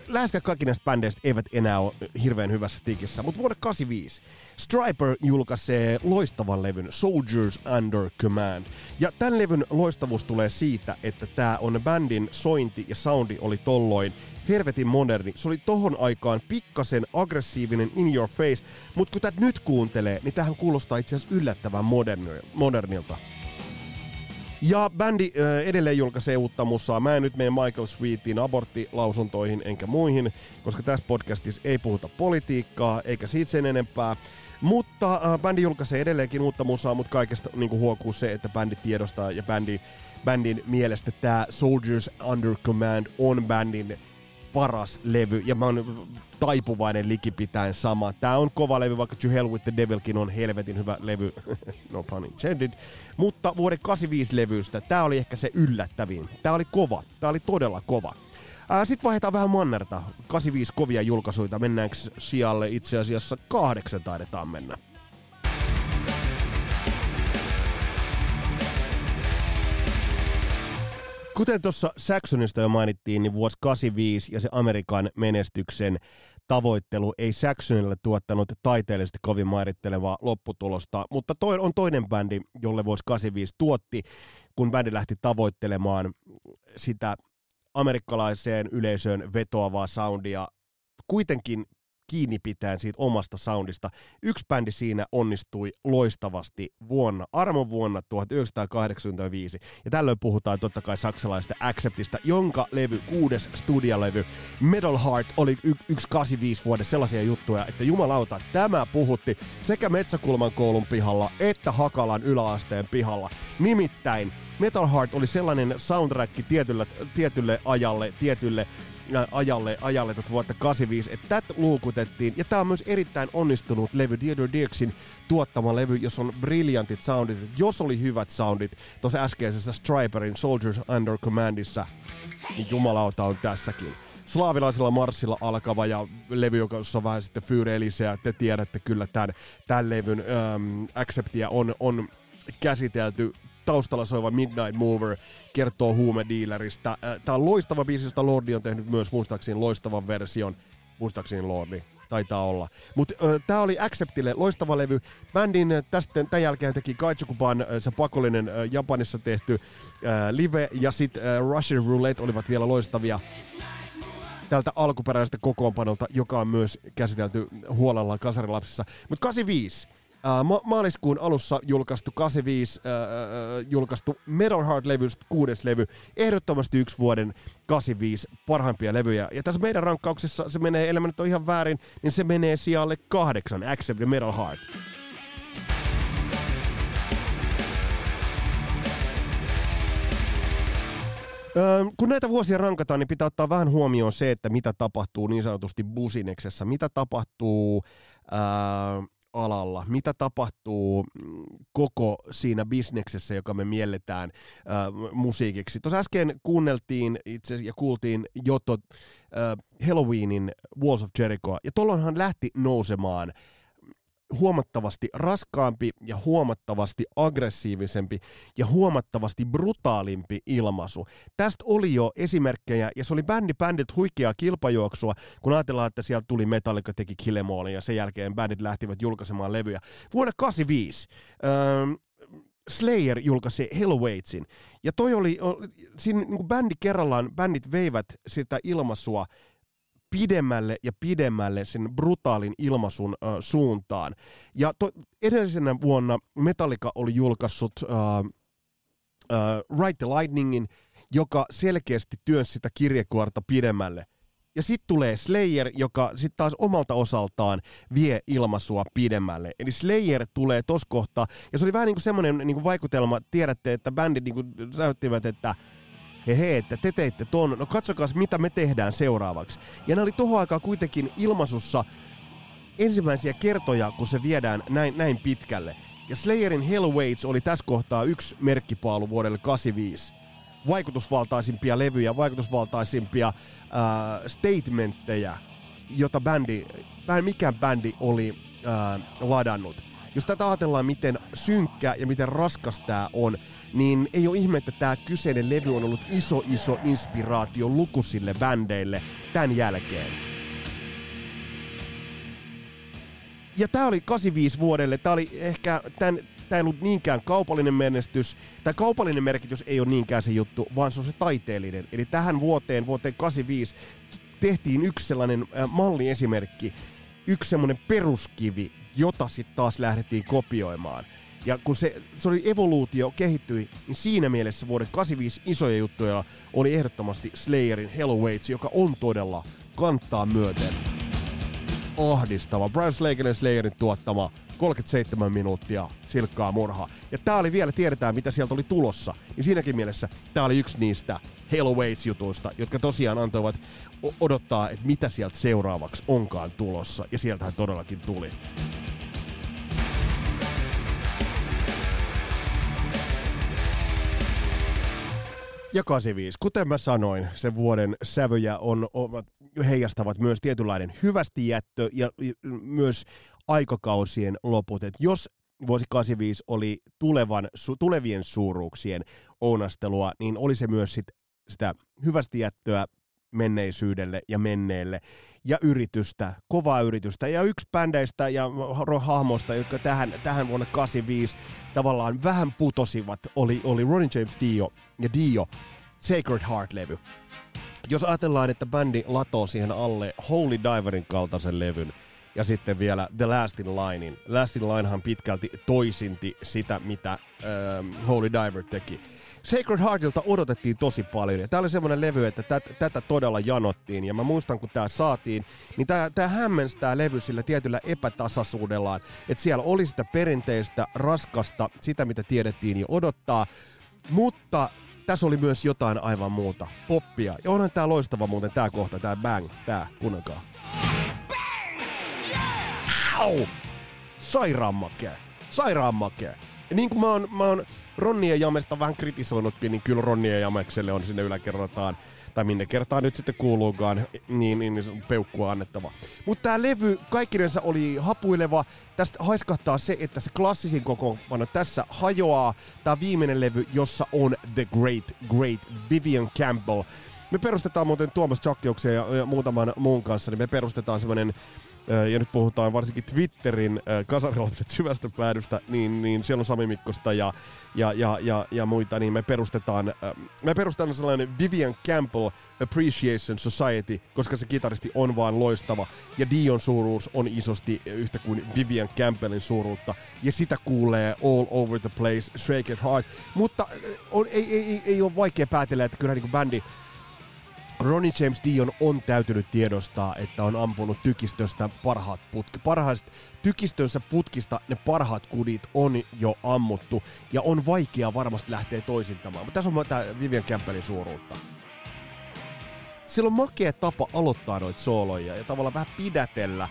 Läheskään kaikki näistä bändeistä eivät enää ole hirveän hyvässä tikissä, mutta vuonna 85 Striper julkaisee loistavan levyn Soldiers Under Command. Ja tämän levyn loistavuus tulee siitä, että tämä on bändin sointi ja soundi oli tolloin hervetin moderni. Se oli tohon aikaan pikkasen aggressiivinen in your face, mutta kun tätä nyt kuuntelee, niin tähän kuulostaa itse asiassa yllättävän modernilta. Ja bändi äh, edelleen julkaisee uutta musaa. Mä en nyt mene Michael Sweetin aborttilausuntoihin enkä muihin, koska tässä podcastissa ei puhuta politiikkaa eikä siitä sen enempää. Mutta äh, bändi julkaisee edelleenkin uutta musaa, mutta kaikesta niin kuin huokuu se, että bändi tiedostaa ja bändi, bändin mielestä tämä Soldiers Under Command on bändin paras levy, ja mä oon taipuvainen likipitäen sama. Tää on kova levy, vaikka To Hell with the Devilkin on helvetin hyvä levy, no pun intended. Mutta vuoden 85 levystä tää oli ehkä se yllättävin. Tää oli kova, tää oli todella kova. Sitten vaihdetaan vähän mannerta. 85 kovia julkaisuita. Mennäänkö sijalle itse asiassa kahdeksan taidetaan mennä. Kuten tuossa Saxonista jo mainittiin, niin vuosi 85 ja se Amerikan menestyksen tavoittelu ei Saxonille tuottanut taiteellisesti kovin mairittelevaa lopputulosta, mutta toi on toinen bändi, jolle vuosi 85 tuotti, kun bändi lähti tavoittelemaan sitä amerikkalaiseen yleisöön vetoavaa soundia. Kuitenkin kiinni pitäen siitä omasta soundista. Yksi bändi siinä onnistui loistavasti vuonna, armon vuonna 1985. Ja tällöin puhutaan totta kai saksalaisesta Acceptista, jonka levy, kuudes studialevy, Metal Heart, oli y- yksi 85 vuoden sellaisia juttuja, että jumalauta, tämä puhutti sekä Metsäkulman koulun pihalla että Hakalan yläasteen pihalla. Nimittäin Metal Heart oli sellainen soundtrack tietylle, tietylle ajalle, tietylle ajalle, ajalle tot vuotta 85, että tätä luukutettiin. Ja tämä on myös erittäin onnistunut levy, Theodore Dirksin tuottama levy, jos on briljantit soundit. Jos oli hyvät soundit tuossa äskeisessä Striperin Soldiers Under Commandissa, niin jumalauta on tässäkin slaavilaisella marssilla alkava ja levy, joka on vähän sitten fyyreellisiä. Te tiedätte kyllä tämän, tämän levyn ähm, Acceptia on, on käsitelty taustalla soiva Midnight Mover kertoo huumedealerista. Äh, Tämä on loistava biisi, josta Lordi on tehnyt myös muistaakseni loistavan version. Muistaakseni Lordi taitaa olla. Mutta tämä oli Acceptille loistava levy. Bändin äh, tästä tämän jälkeen teki Kaichukuban äh, se pakollinen äh, Japanissa tehty äh, live ja sitten Russian Roulette olivat vielä loistavia tältä alkuperäisestä kokoonpanolta, joka on myös käsitelty huolella kasarilapsissa. Mutta 85 ma- maaliskuun alussa julkaistu 85 äh, julkaistu Metal Heart-levy, kuudes levy, ehdottomasti yksi vuoden 85 parhaimpia levyjä. Ja tässä meidän rankkauksessa se menee, elämä nyt on ihan väärin, niin se menee sijalle kahdeksan, Accept the Metal Heart. Öö, kun näitä vuosia rankataan, niin pitää ottaa vähän huomioon se, että mitä tapahtuu niin sanotusti busineksessa, mitä tapahtuu öö, alalla, mitä tapahtuu mm, koko siinä bisneksessä, joka me mielletään äh, musiikiksi. Tuossa äsken kuunneltiin itse ja kuultiin Jotto äh, Halloweenin Walls of Jericho, ja tuolloinhan lähti nousemaan huomattavasti raskaampi ja huomattavasti aggressiivisempi ja huomattavasti brutaalimpi ilmaisu. Tästä oli jo esimerkkejä, ja se oli bändi bändit huikeaa kilpajuoksua, kun ajatellaan, että sieltä tuli Metallica teki Killemallin, ja sen jälkeen bändit lähtivät julkaisemaan levyjä. Vuonna 85 ähm, Slayer julkaisi Hellwaitsin, ja toi oli, siinä niin bändi kerrallaan, bändit veivät sitä ilmaisua pidemmälle ja pidemmälle sen brutaalin ilmaisun äh, suuntaan. Ja to, edellisenä vuonna Metallica oli julkaissut äh, äh, Ride the Lightningin, joka selkeästi työnsi sitä kirjekuorta pidemmälle. Ja sitten tulee Slayer, joka sitten taas omalta osaltaan vie ilmaisua pidemmälle. Eli Slayer tulee tos kohtaa, ja se oli vähän niin kuin semmoinen niin vaikutelma, tiedätte, että bändit niin kuin näyttivät, että he he, että te teitte ton, no katsokaa mitä me tehdään seuraavaksi. Ja ne oli tohon aikaan kuitenkin ilmaisussa ensimmäisiä kertoja, kun se viedään näin, näin pitkälle. Ja Slayerin Hell Waits oli tässä kohtaa yksi merkkipaalu vuodelle 85. Vaikutusvaltaisimpia levyjä, vaikutusvaltaisimpia äh, statementteja, jota bändi, mikään bändi oli äh, ladannut. Jos tätä ajatellaan, miten synkkä ja miten raskas tämä on, niin ei ole ihme, että tämä kyseinen levy on ollut iso iso inspiraatio lukuisille bändeille tämän jälkeen. Ja tämä oli 85 vuodelle, tämä oli ehkä tämä ei ollut niinkään kaupallinen menestys, tai kaupallinen merkitys ei ole niinkään se juttu, vaan se on se taiteellinen. Eli tähän vuoteen, vuoteen 85, tehtiin yksi sellainen malliesimerkki, yksi semmoinen peruskivi, jota sitten taas lähdettiin kopioimaan. Ja kun se, se oli evoluutio, kehittyi, niin siinä mielessä vuoden 85 isoja juttuja oli ehdottomasti Slayerin Hello Waits, joka on todella kantaa myöten ahdistava. Brian Slagerin Slayerin tuottama 37 minuuttia silkkaa murhaa. Ja tää oli vielä, tiedetään mitä sieltä oli tulossa. Niin siinäkin mielessä tää oli yksi niistä Halo Waits-jutuista, jotka tosiaan antoivat odottaa, että mitä sieltä seuraavaksi onkaan tulossa. Ja sieltähän todellakin tuli. Ja 85. Kuten mä sanoin, sen vuoden sävyjä on, ovat, heijastavat myös tietynlainen hyvästi jättö ja myös aikakausien loput. Et jos vuosi 85 oli tulevan, su, tulevien suuruuksien ounastelua, niin oli se myös sit sitä hyvästi jättöä menneisyydelle ja menneelle ja yritystä, kovaa yritystä. Ja yksi bändeistä ja hahmoista, jotka tähän, tähän vuonna 85 tavallaan vähän putosivat, oli, oli Ronnie James Dio ja Dio Sacred Heart-levy. Jos ajatellaan, että bändi latoo siihen alle Holy Diverin kaltaisen levyn, ja sitten vielä The Last in Linein. Last in Linehan pitkälti toisinti sitä, mitä ähm, Holy Diver teki. Sacred Heartilta odotettiin tosi paljon, ja tää oli semmonen levy, että tät, tätä todella janottiin, ja mä muistan, kun tää saatiin, niin tää, tää hämmensi tää levy sillä tietyllä epätasaisuudellaan, että siellä oli sitä perinteistä, raskasta, sitä mitä tiedettiin jo odottaa, mutta tässä oli myös jotain aivan muuta, poppia, ja onhan tää loistava muuten tää kohta, tää bang, tää, kuunnelkaa. Au! Sairaan makea. Sairaan makea. Ja niin kuin mä oon, mä oon Ronnie ja Jamesta vähän kritisoinutkin, niin kyllä Ronnie ja Jamekselle on sinne yläkerrataan tai minne kertaan nyt sitten kuuluukaan, niin, niin, niin peukkua annettava. Mutta tämä levy kaikkinensa oli hapuileva. Tästä haiskahtaa se, että se klassisin kokoonpano tässä hajoaa. Tämä viimeinen levy, jossa on The Great, Great Vivian Campbell. Me perustetaan muuten Tuomas Chakkiuksen ja, ja muutaman muun kanssa, niin me perustetaan semmoinen ja nyt puhutaan varsinkin Twitterin kasarilapset syvästä päädystä, niin, niin siellä on Sami Mikkosta ja, ja, ja, ja, ja muita, niin me perustetaan, me perustetaan sellainen Vivian Campbell Appreciation Society, koska se kitaristi on vaan loistava, ja Dion suuruus on isosti yhtä kuin Vivian Campbellin suuruutta, ja sitä kuulee all over the place, Shake It Heart, mutta on, ei, ei, ei, ei ole vaikea päätellä, että kyllä niin bändi Ronnie James Dion on täytynyt tiedostaa, että on ampunut tykistöstä parhaat putki. Parhaista tykistönsä putkista ne parhaat kudit on jo ammuttu ja on vaikea varmasti lähteä toisintamaan. Mutta tässä on tämä Vivian Campbellin suuruutta. Sillä on makea tapa aloittaa noita sooloja ja tavallaan vähän pidätellä,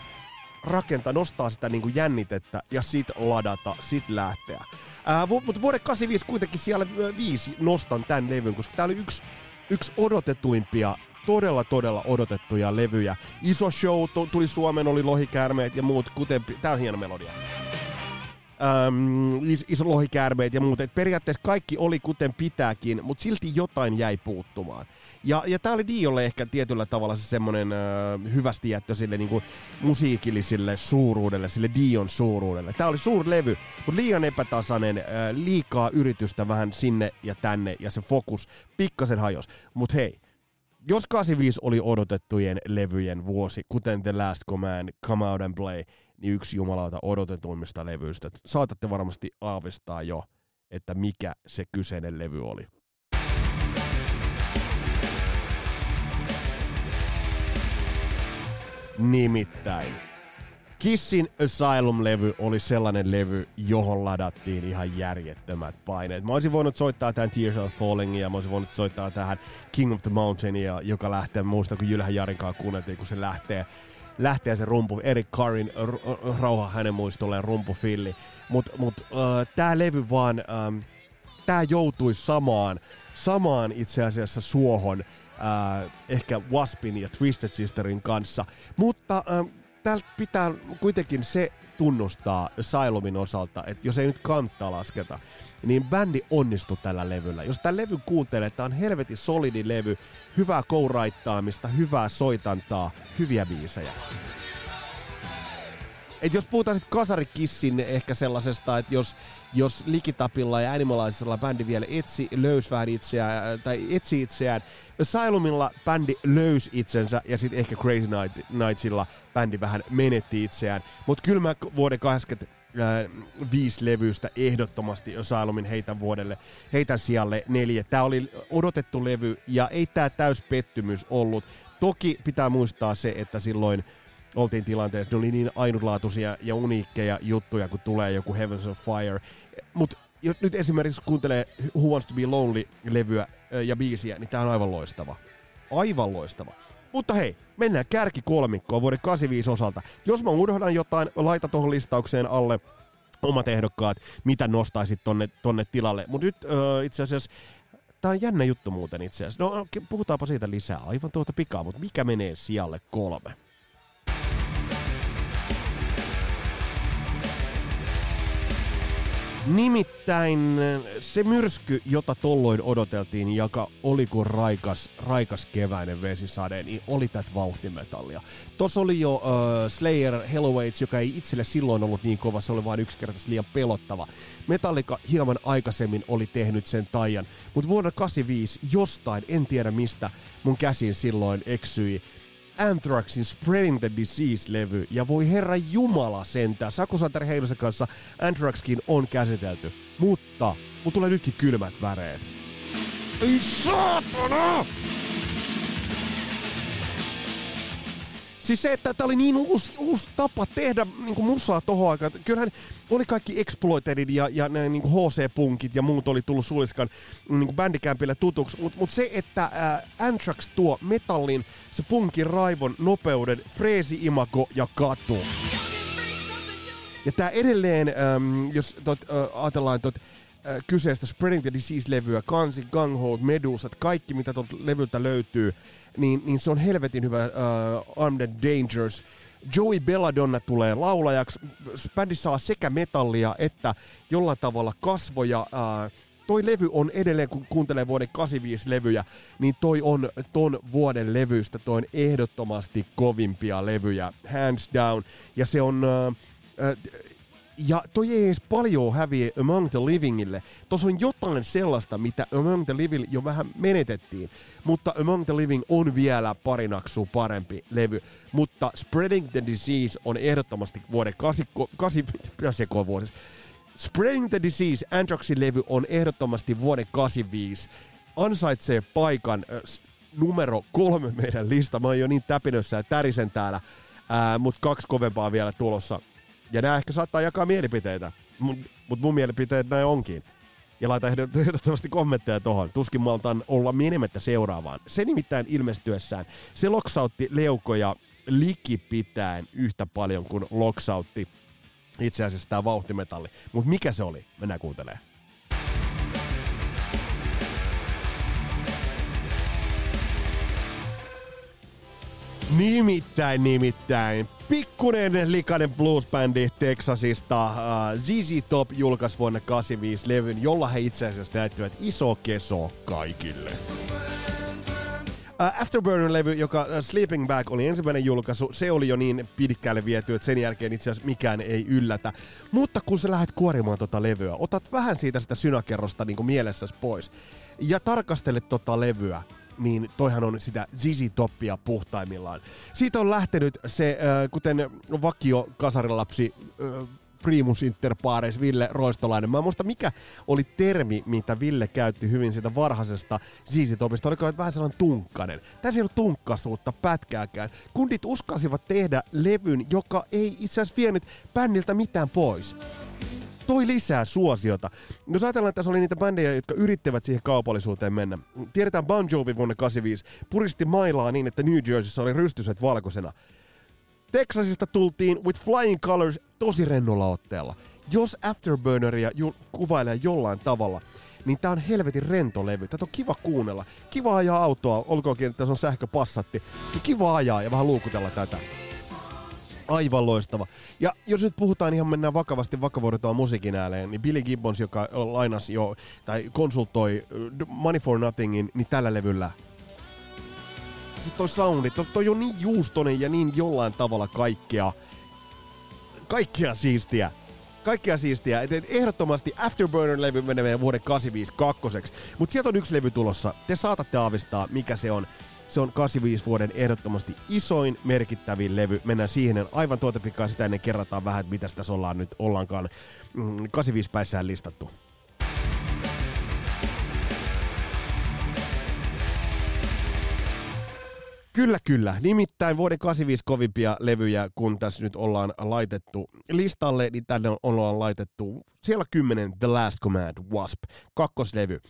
rakentaa, nostaa sitä niinku jännitettä ja sit ladata, sit lähteä. Ää, mutta vuoden 85 kuitenkin siellä viisi nostan tämän levyn, koska tämä oli yksi yksi odotetuimpia, todella todella odotettuja levyjä. Iso show tuli Suomeen, oli lohikäärmeet ja muut, kuten, tää on hieno melodia. Öm, iso lohikäärmeet ja muut. Et periaatteessa kaikki oli kuten pitääkin, mutta silti jotain jäi puuttumaan. Ja, ja tämä oli Diolle ehkä tietyllä tavalla se semmoinen äh, hyvästi jättö sille niinku musiikilliselle suuruudelle, sille Dion suuruudelle. Tämä oli suur levy, mutta liian epätasainen, äh, liikaa yritystä vähän sinne ja tänne ja se fokus pikkasen hajos. Mutta hei, jos 85 oli odotettujen levyjen vuosi, kuten The Last Command, Come Out and Play, niin yksi jumalauta odotetuimmista levyistä. Saatatte varmasti aavistaa jo, että mikä se kyseinen levy oli. Nimittäin Kissin Asylum-levy oli sellainen levy, johon ladattiin ihan järjettömät paineet. Mä olisin voinut soittaa tämän Tears of Fallingia, mä olisin voinut soittaa tähän King of the Mountainia, joka lähtee, muista kun Jylhän Jarinkaan kuunneltiin, kun se lähtee, lähtee se rumpu, Eric Carrin, r- rauha hänen muistolleen rumpufilli. Mutta mut, äh, tää levy vaan, tää joutui samaan, samaan itse asiassa suohon, äh, ehkä Waspin ja Twisted Sisterin kanssa. Mutta äh, täällä pitää kuitenkin se tunnustaa Asylumin osalta, että jos ei nyt kantaa lasketa, niin bändi onnistui tällä levyllä. Jos tämä levy kuuntelee, tämä on helvetin solidi levy, hyvää kouraittaamista, hyvää soitantaa, hyviä biisejä. Et jos puhutaan sitten kasarikissin ehkä sellaisesta, että jos, jos Likitapilla ja Animalaisella bändi vielä etsi, löysi vähän itseään, tai etsi itseään, Asylumilla bändi löysi itsensä, ja sitten ehkä Crazy Night, Nightsilla bändi vähän menetti itseään. Mutta kyllä mä vuoden 85 viisi levystä ehdottomasti Asylumin heitä vuodelle, heitä sijalle neljä. Tämä oli odotettu levy ja ei tämä täys pettymys ollut. Toki pitää muistaa se, että silloin oltiin tilanteessa, ne oli niin ainutlaatuisia ja uniikkeja juttuja, kun tulee joku Heavens of Fire. Mutta nyt esimerkiksi kuuntelee Who Wants to be Lonely-levyä ja biisiä, niin tämä on aivan loistava. Aivan loistava. Mutta hei, mennään kärki kolmikkoon vuoden 85 osalta. Jos mä unohdan jotain, laita tuohon listaukseen alle omat ehdokkaat, mitä nostaisit tonne, tonne tilalle. Mutta nyt öö, itse asiassa Tämä on jännä juttu muuten itse asiassa. No puhutaanpa siitä lisää aivan tuota pikaa, mutta mikä menee sijalle kolme? Nimittäin se myrsky, jota tolloin odoteltiin, joka oli kuin raikas, raikas keväinen vesisade, niin oli tätä vauhtimetallia. Tuossa oli jo uh, Slayer Helloweights, joka ei itselle silloin ollut niin kova, se oli vain yksinkertaisesti liian pelottava. Metallica hieman aikaisemmin oli tehnyt sen taian, mutta vuonna 85 jostain, en tiedä mistä, mun käsin silloin eksyi Anthraxin Spreading the Disease-levy, ja voi herra jumala sentään, Saku Santeri Heinosen kanssa Anthraxkin on käsitelty, mutta mun tulee nytkin kylmät väreet. Ei saatana! Siis se, että tämä oli niin uusi, uusi tapa tehdä niin musaa tohon aikaan. Kyllähän oli kaikki Exploitedit ja, ja ne niin HC-punkit ja muut oli tullut Suliskan niin bändikämpille tutuksi. Mutta mut se, että ää, Anthrax tuo metallin, se punkin raivon, nopeuden, freesi, imago ja katu. Ja tämä edelleen, äm, jos tot, äh, ajatellaan tot, äh, kyseistä Spreading the Disease-levyä, Kansi, Ganghold, Medusat, kaikki mitä tuolta levyltä löytyy, niin, niin se on helvetin hyvä uh, Armed and Dangerous. Joey Belladonna tulee laulajaksi. Bändi saa sekä metallia että jollain tavalla kasvoja. Uh, toi levy on edelleen, kun kuuntelee vuoden 85 levyjä, niin toi on ton vuoden levyistä, toi on ehdottomasti kovimpia levyjä, hands down. Ja se on... Uh, ja toi ei edes paljon häviä Among the Livingille. Tuossa on jotain sellaista, mitä Among the Living jo vähän menetettiin. Mutta Among the Living on vielä parinaksu parempi levy. Mutta Spreading the Disease on ehdottomasti vuoden 8... vuodessa. Spreading the Disease, Anthraxin levy on ehdottomasti vuoden 85. Ansaitsee paikan äh, numero kolme meidän lista. Mä oon jo niin täpinössä ja tärisen täällä. Äh, mutta kaksi kovempaa vielä tulossa ja nämä ehkä saattaa jakaa mielipiteitä, mutta mut mun mielipiteet näin onkin. Ja laita ehdottomasti kommentteja tuohon. Tuskin maltaan olla menemättä seuraavaan. Se nimittäin ilmestyessään, se loksautti leukoja likipitäen yhtä paljon kuin loksautti itse asiassa tämä vauhtimetalli. Mutta mikä se oli? Mennään kuuntelemaan. Nimittäin, nimittäin. Pikkunen likainen bluesbändi Texasista uh, ZZ Top julkaisi vuonna 85 levyn, jolla he itse asiassa näyttivät iso keso kaikille. Uh, Afterburner-levy, joka uh, Sleeping Bag oli ensimmäinen julkaisu, se oli jo niin pitkälle viety, että sen jälkeen itse asiassa mikään ei yllätä. Mutta kun sä lähdet kuorimaan tota levyä, otat vähän siitä sitä synakerrosta niin kuin mielessäsi pois ja tarkastelet tota levyä, niin toihan on sitä Zizi Toppia puhtaimmillaan. Siitä on lähtenyt se, kuten vakio kasarilapsi primus inter pares Ville Roistolainen. Mä en muista mikä oli termi, mitä Ville käytti hyvin siitä varhaisesta Zizi Topista. Oliko vähän sellainen tunkkainen. Tässä ei ollut tunkkasuutta pätkääkään. Kundit uskasivat tehdä levyn, joka ei itse asiassa vienyt bändiltä mitään pois toi lisää suosiota. Jos ajatellaan, että tässä oli niitä bändejä, jotka yrittävät siihen kaupallisuuteen mennä. Tiedetään Bon Jovi vuonna 85 puristi mailaa niin, että New Jerseyssä oli rystyset valkoisena. Texasista tultiin With Flying Colors tosi rennolla otteella. Jos Afterburneria ju- kuvailee jollain tavalla, niin tää on helvetin rento levy. Tätä on kiva kuunnella. Kiva ajaa autoa, olkoonkin, että se on sähköpassatti. Kiva ajaa ja vähän luukutella tätä aivan loistava. Ja jos nyt puhutaan ihan mennään vakavasti vakavuudetaan musiikin ääneen, niin Billy Gibbons, joka lainasi jo tai konsultoi uh, Money for Nothingin, niin tällä levyllä siis toi soundi, toi, toi on niin juustonen ja niin jollain tavalla kaikkea, kaikkea siistiä. Kaikkea siistiä. Et, et ehdottomasti Afterburner-levy menee vuoden 85 kakkoseksi. Mutta sieltä on yksi levy tulossa. Te saatatte aavistaa, mikä se on. Se on 85 vuoden ehdottomasti isoin merkittävin levy. Mennään siihen aivan tuota pikaa sitä ennen kerrataan vähän, että mitä tässä ollaan nyt ollaankaan mm, 85 päissään listattu. Kyllä, kyllä. Nimittäin vuoden 85 kovimpia levyjä, kun tässä nyt ollaan laitettu listalle, niin tänne ollaan laitettu siellä 10 The Last Command, Wasp, kakkoslevy.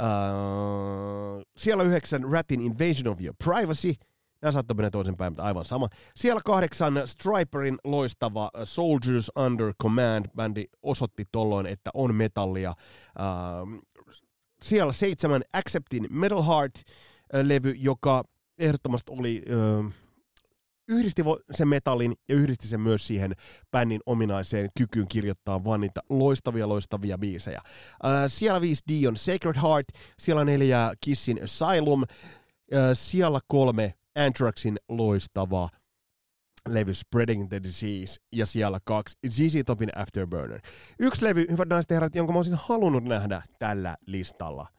Uh, siellä yhdeksän Ratin Invasion of Your Privacy, Nämä saattaa mennä toisinpäin, mutta aivan sama. Siellä kahdeksan Striperin loistava Soldiers Under Command bändi osoitti tolloin, että on metallia. Uh, siellä seitsemän Acceptin Metal Heart-levy, joka ehdottomasti oli, ö, yhdisti sen metallin ja yhdisti sen myös siihen bändin ominaiseen kykyyn kirjoittaa vaan niitä loistavia, loistavia biisejä. Ö, siellä viisi Dion Sacred Heart, siellä neljä Kissin Asylum, ö, siellä kolme Anthraxin loistava levy Spreading the Disease ja siellä kaksi ZZ Topin Afterburner. Yksi levy, hyvät naiset ja herrat, jonka mä olisin halunnut nähdä tällä listalla –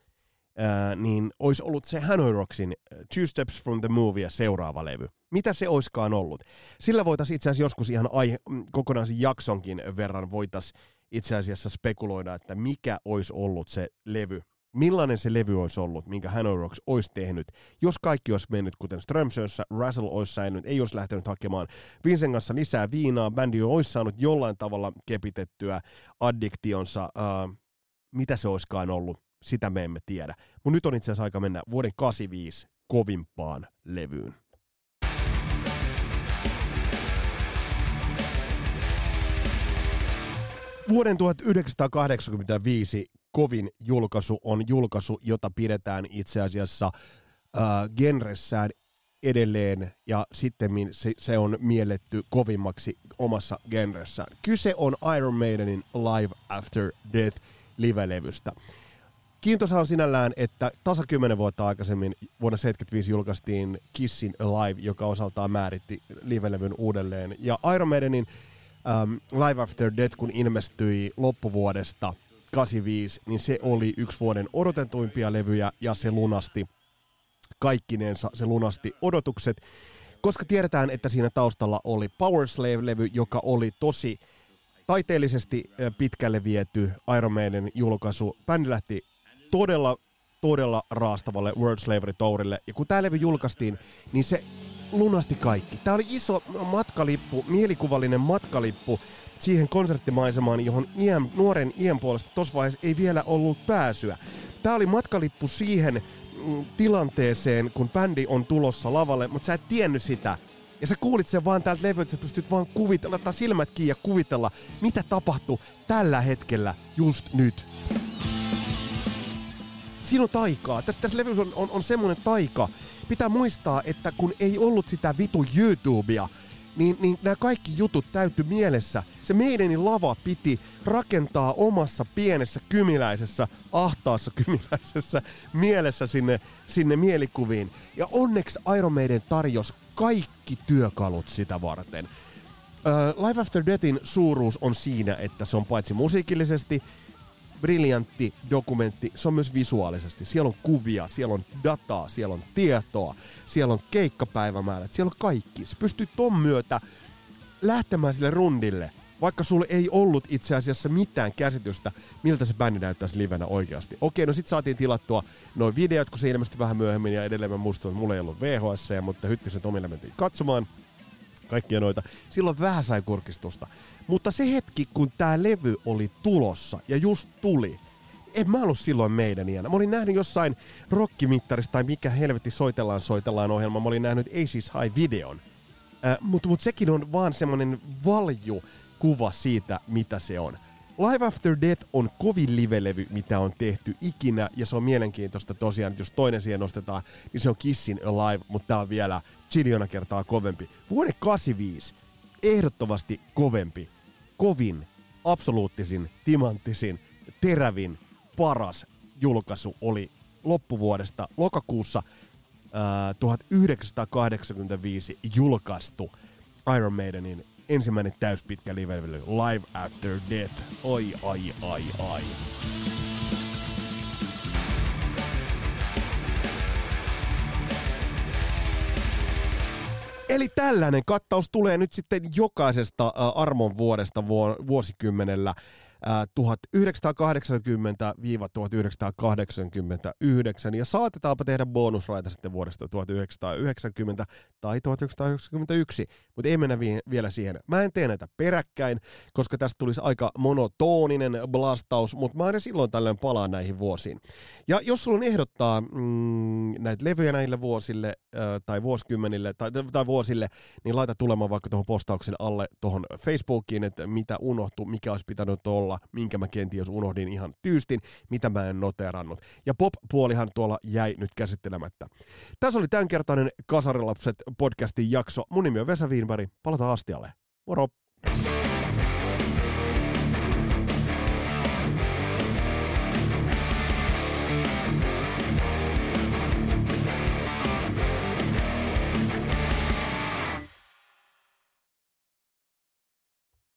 ää, niin olisi ollut se Hanoi Rocksin Two Steps from the Movie seuraava levy. Mitä se oiskaan ollut? Sillä voitaisiin itse asiassa joskus ihan aihe, mm, kokonaisen jaksonkin verran voitaisiin itse asiassa spekuloida, että mikä olisi ollut se levy, millainen se levy olisi ollut, minkä Hanoi Rocks olisi tehnyt, jos kaikki olisi mennyt kuten Strömsössä, Russell olisi säilynyt, ei olisi lähtenyt hakemaan Vincent kanssa lisää viinaa, bändi olisi saanut jollain tavalla kepitettyä addiktionsa, uh, mitä se olisikaan ollut sitä me emme tiedä. Mutta nyt on itse asiassa aika mennä vuoden 85 kovimpaan levyyn. Vuoden 1985 kovin julkaisu on julkaisu, jota pidetään itse asiassa äh, genressään edelleen ja sitten se, se on mielletty kovimmaksi omassa genressään. Kyse on Iron Maidenin Live After Death live-levystä. Kiintosa on sinällään, että tasa kymmenen vuotta aikaisemmin vuonna 1975 julkaistiin Kissin Alive, joka osaltaan määritti livelevyn uudelleen. Ja Iron Maidenin um, Live After Death, kun ilmestyi loppuvuodesta 85, niin se oli yksi vuoden odotetuimpia levyjä ja se lunasti kaikkinensa, se lunasti odotukset. Koska tiedetään, että siinä taustalla oli Power Slave-levy, joka oli tosi taiteellisesti pitkälle viety Iron Maiden julkaisu. Bändi lähti todella, todella raastavalle World Slavery Tourille. Ja kun tämä levy julkaistiin, niin se lunasti kaikki. Tämä oli iso matkalippu, mielikuvallinen matkalippu siihen konserttimaisemaan, johon iän, nuoren iän puolesta tuossa vaiheessa ei vielä ollut pääsyä. Tämä oli matkalippu siihen mm, tilanteeseen, kun bändi on tulossa lavalle, mutta sä et tiennyt sitä. Ja sä kuulit sen vaan täältä levyltä, sä pystyt vaan kuvitella, laittaa silmät kiinni ja kuvitella, mitä tapahtuu tällä hetkellä, just nyt siinä on taikaa. Tässä, tässä levyssä on, on, on semmoinen taika. Pitää muistaa, että kun ei ollut sitä vitu YouTubea, niin, niin nämä kaikki jutut täytty mielessä. Se meidänin lava piti rakentaa omassa pienessä kymiläisessä, ahtaassa kymiläisessä mielessä sinne, sinne mielikuviin. Ja onneksi Iron Maiden tarjosi kaikki työkalut sitä varten. Uh, Live After Deathin suuruus on siinä, että se on paitsi musiikillisesti briljantti dokumentti, se on myös visuaalisesti. Siellä on kuvia, siellä on dataa, siellä on tietoa, siellä on keikkapäivämäärät, siellä on kaikki. Se pystyy ton myötä lähtemään sille rundille, vaikka sulle ei ollut itse asiassa mitään käsitystä, miltä se bändi näyttäisi livenä oikeasti. Okei, no sit saatiin tilattua noin videot, kun se ilmestyi vähän myöhemmin, ja edelleen mä muistan, että mulla ei ollut VHS, mutta Hyttisen Tomille mentiin katsomaan kaikkia noita. Silloin vähän sai kurkistusta. Mutta se hetki, kun tämä levy oli tulossa ja just tuli, en mä ollut silloin meidän iänä. Mä olin nähnyt jossain rockimittarista tai mikä helvetti soitellaan soitellaan ohjelma. Mä olin nähnyt Aces High-videon. Äh, Mutta mut sekin on vaan semmonen valju kuva siitä, mitä se on. Live After Death on kovin live-levy, mitä on tehty ikinä, ja se on mielenkiintoista tosiaan, että jos toinen siihen nostetaan, niin se on Kissin Alive, mutta tää on vielä chiliona kertaa kovempi. Vuoden 85, ehdottomasti kovempi kovin, absoluuttisin, timanttisin, terävin, paras julkaisu oli loppuvuodesta lokakuussa ää, 1985 julkaistu Iron Maidenin ensimmäinen täyspitkä live Live After Death. Oi, ai, ai, ai. Eli tällainen kattaus tulee nyt sitten jokaisesta armon vuodesta vuosikymmenellä 1980-1989 ja saatetaanpa tehdä bonusraita sitten vuodesta 1990 tai 1991, mutta ei mennä vi- vielä siihen. Mä en tee näitä peräkkäin, koska tästä tulisi aika monotoninen blastaus, mutta mä aina silloin tällöin palaan näihin vuosiin. Ja jos sulla on ehdottaa mm, näitä levyjä näille vuosille äh, tai vuosikymmenille tai, tai vuosille, niin laita tulemaan vaikka tuohon postauksen alle tuohon Facebookiin, että mitä unohtuu, mikä olisi pitänyt olla olla, minkä mä kenties unohdin ihan tyystin, mitä mä en noterannut. Ja pop-puolihan tuolla jäi nyt käsittelemättä. Tässä oli tämänkertainen Kasarilapset podcastin jakso. Mun nimi on Vesa Wienberg. Palataan astialle. Moro!